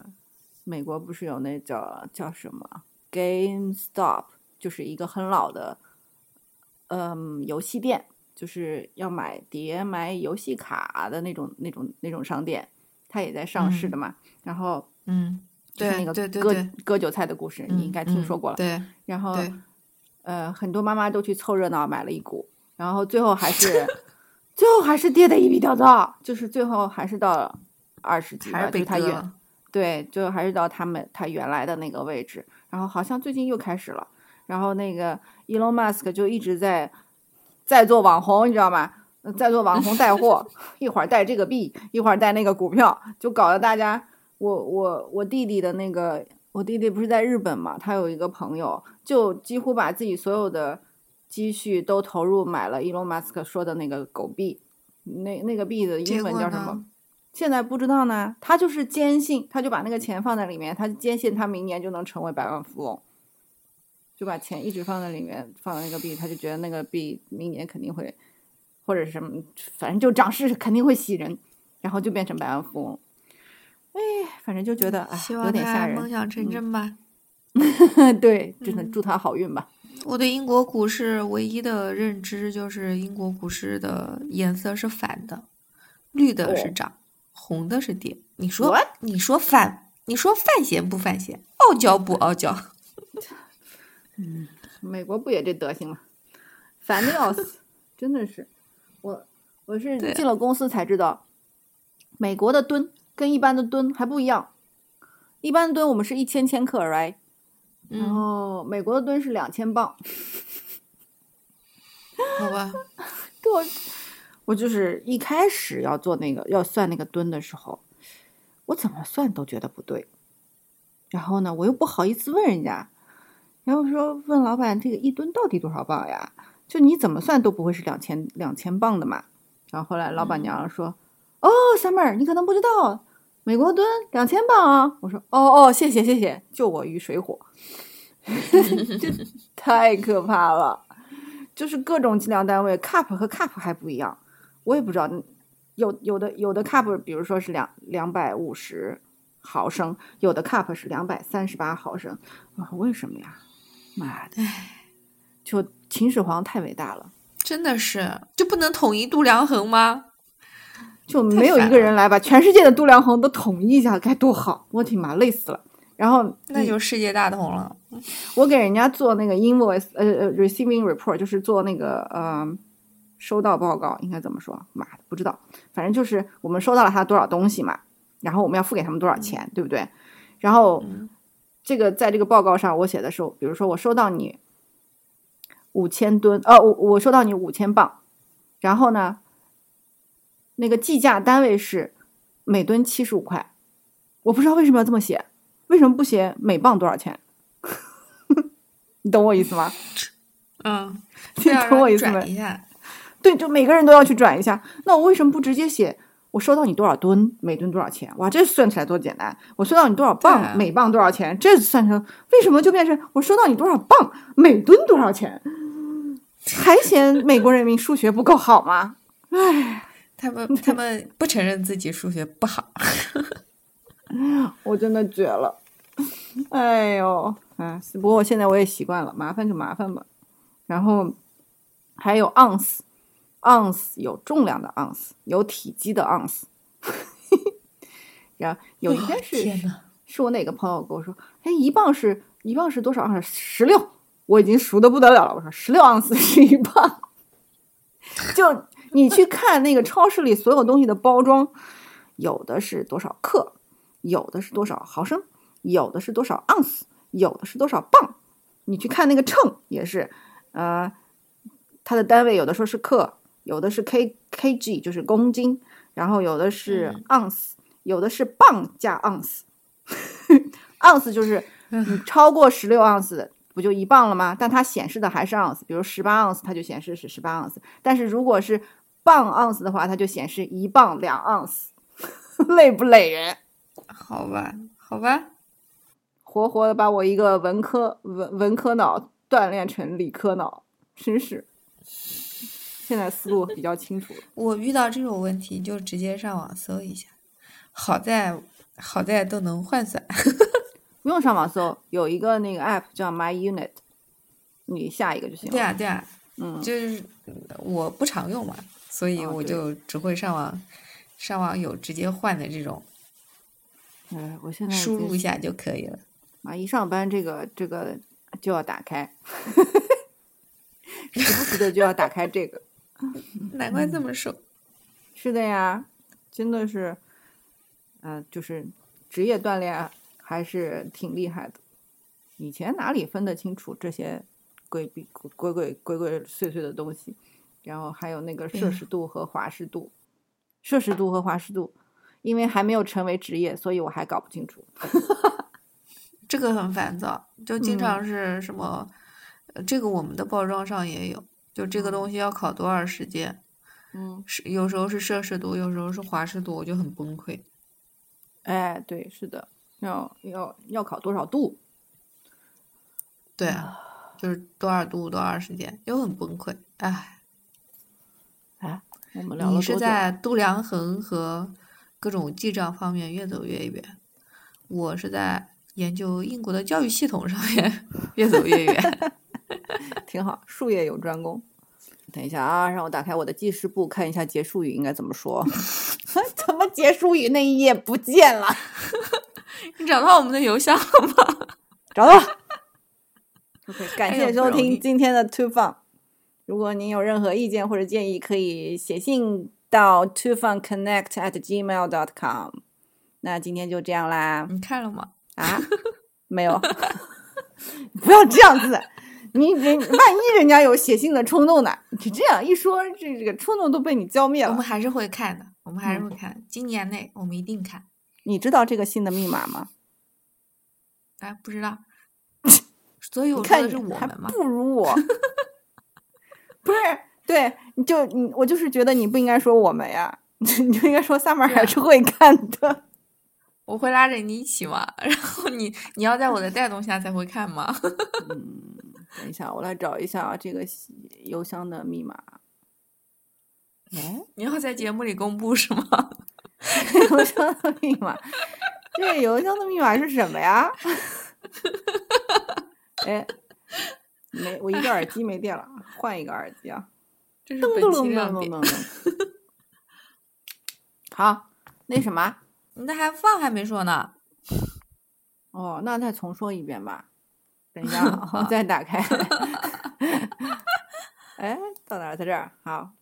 美国不是有那叫叫什么 GameStop，就是一个很老的，嗯，游戏店，就是要买碟、买游戏卡的那种、那种、那种商店，它也在上市的嘛。然后，嗯，就是那个割割韭菜的故事，你应该听说过了。对。然后，呃，很多妈妈都去凑热闹买了一股，然后最后还是 [laughs] 最后还是跌的一笔掉到，就是最后还是到二十几，还是被他原对，最后还是到他们他原来的那个位置。然后好像最近又开始了，然后那个 Elon Musk 就一直在在做网红，你知道吗？在做网红带货，[laughs] 一会儿带这个币，一会儿带那个股票，就搞得大家，我我我弟弟的那个，我弟弟不是在日本嘛，他有一个朋友，就几乎把自己所有的积蓄都投入买了 Elon Musk 说的那个狗币，那那个币的英文叫什么？现在不知道呢，他就是坚信，他就把那个钱放在里面，他坚信他明年就能成为百万富翁，就把钱一直放在里面，放在那个币，他就觉得那个币明年肯定会，或者什么，反正就涨势肯定会喜人，然后就变成百万富翁。哎，反正就觉得哎，有点吓人。梦想成真吧。[laughs] 对，真的祝他好运吧。我对英国股市唯一的认知就是英国股市的颜色是反的，绿的是涨。红的是跌，你说你说反，你说范闲不范闲，傲娇不傲娇？[laughs] 嗯，美国不也这德行吗？烦的要死，真的是。我我是进了公司才知道，美国的吨跟一般的吨还不一样。一般的吨我们是一千千克，right？然后美国的吨是两千磅。好吧，给我。我就是一开始要做那个要算那个吨的时候，我怎么算都觉得不对。然后呢，我又不好意思问人家，然后说问老板这个一吨到底多少磅呀？就你怎么算都不会是两千两千磅的嘛。然后后来老板娘说：“哦，小妹儿，你可能不知道，美国吨两千磅啊。”我说：“哦哦，谢谢谢谢，救我于水火。[laughs] ”这太可怕了，就是各种计量单位，cup 和 cup 还不一样。我也不知道，有有的有的 cup，比如说是两两百五十毫升，有的 cup 是两百三十八毫升，啊，为什么呀？妈的，就秦始皇太伟大了，真的是，就不能统一度量衡吗？就没有一个人来把全世界的度量衡都统一一下，该多好！我挺妈累死了。然后那就世界大同了。我给人家做那个 invoice，呃呃，receiving report，就是做那个呃。收到报告应该怎么说？妈的，不知道。反正就是我们收到了他多少东西嘛，然后我们要付给他们多少钱，对不对？然后这个在这个报告上我写的是，比如说我收到你五千吨，呃，我我收到你五千磅，然后呢，那个计价单位是每吨七十五块。我不知道为什么要这么写，为什么不写每磅多少钱？[laughs] 你懂我意思吗？嗯，你懂我意思吗？对，就每个人都要去转一下。那我为什么不直接写我收到你多少吨，每吨多少钱？哇，这算起来多简单！我收到你多少磅，每磅多少钱？这算成为什么就变成我收到你多少磅，每吨多少钱？[laughs] 还嫌美国人民数学不够好吗？唉，他们 [laughs] 他们不承认自己数学不好，[laughs] 我真的绝了！哎呦，啊，不过我现在我也习惯了，麻烦就麻烦吧。然后还有 ounce。ounce 有重量的 ounce，有体积的 ounce，[laughs] 然后有一天是是我哪个朋友跟我说，哎，一磅是一磅是多少盎司？十六，我已经熟的不得了了。我说十六盎司是一磅，就你去看那个超市里所有东西的包装，有的是多少克，有的是多少毫升，有的是多少盎司，有的是多少磅。你去看那个秤也是，呃，它的单位有的说是克。有的是 k k g 就是公斤，然后有的是盎司，有的是磅加盎司，盎司就是你超过十六盎司不就一磅了吗？但它显示的还是盎司，比如十八盎司，它就显示是十八盎司。但是如果是磅盎司的话，它就显示一磅两盎司，[laughs] 累不累人？好吧，好吧，活活的把我一个文科文文科脑锻炼成理科脑，真是。现在思路比较清楚。[laughs] 我遇到这种问题就直接上网搜一下，好在好在都能换算，[laughs] 不用上网搜，有一个那个 app 叫 My Unit，你下一个就行了。对啊对啊，嗯，就是我不常用嘛，所以我就只会上网上网有直接换的这种。嗯，我现在输入一下就可以了。啊，一上班这个这个就要打开。[laughs] 时不时的就要打开这个。[laughs] 难怪这么瘦。是的呀，真的是，嗯，就是职业锻炼还是挺厉害的。以前哪里分得清楚这些鬼鬼鬼鬼鬼鬼祟祟的东西？然后还有那个摄氏度和华氏度，摄氏度和华氏度，因为还没有成为职业，所以我还搞不清楚。[laughs] 这个很烦躁，就经常是什么，这个我们的包装上也有，就这个东西要烤多少时间，嗯，是有时候是摄氏度，有时候是华氏度，我就很崩溃。哎，对，是的，要要要烤多少度？对啊，就是多少度多少时间，又很崩溃，哎。哎，我们聊你是在度量衡和各种记账方面越走越远，我是在研究英国的教育系统上面 [laughs] 越走越远，[laughs] 挺好，术业有专攻。等一下啊，让我打开我的记事簿看一下结束语应该怎么说。[laughs] 怎么结束语那一页不见了？你找到我们的邮箱了吗？找到了。OK，感谢收听今天的 Two Fun。如果您有任何意见或者建议，可以写信到 two fun connect at gmail dot com。那今天就这样啦。你看了吗？啊，没有。[laughs] 不要这样子，你人万一人家有写信的冲动呢？你这样一说，这这个冲动都被你浇灭了。我们还是会看的，我们还是会看。今年内我们一定看。你知道这个信的密码吗？哎，不知道。[laughs] 所以我说的是我们吗？不如我。[laughs] 不是，对，你就你我就是觉得你不应该说我们呀，[laughs] 你就应该说 summer 还是会看的。我会拉着你一起嘛，然后你你要在我的带动下才会看吗？[laughs] 嗯，等一下，我来找一下这个邮箱的密码。哎，你要在节目里公布是吗？[laughs] 邮箱的密码，这邮箱的密码是什么呀？哎。没，我一个耳机没电了，[laughs] 换一个耳机啊！这是本期亮点。好，那什么？那还放还没说呢。哦，那再重说一遍吧。等一下，我再打开。[laughs] 哎，到哪儿？在这儿。好，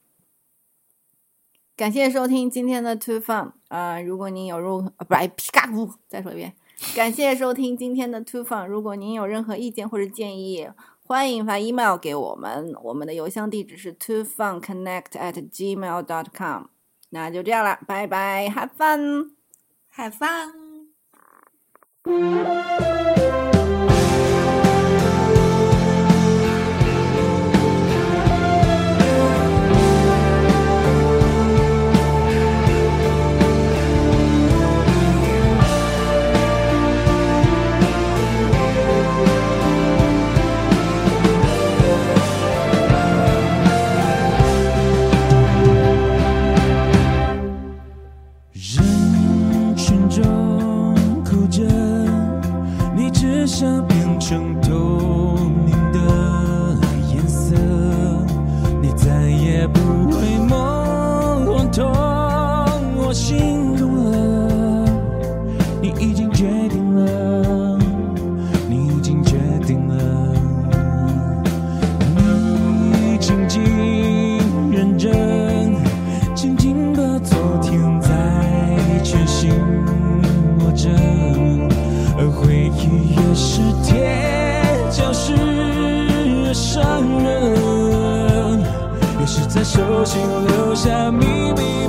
感谢收听今天的 Two Fun。呃，如果您有入，不是皮卡咕，再说一遍。感谢收听今天的 Two Fun。如果您有任何意见或者建议。欢迎发 email 给我们，我们的邮箱地址是 twofunconnect at gmail dot com。那就这样了，拜拜，have fun，have fun。像变成透明的颜色你再也不手心留下秘密。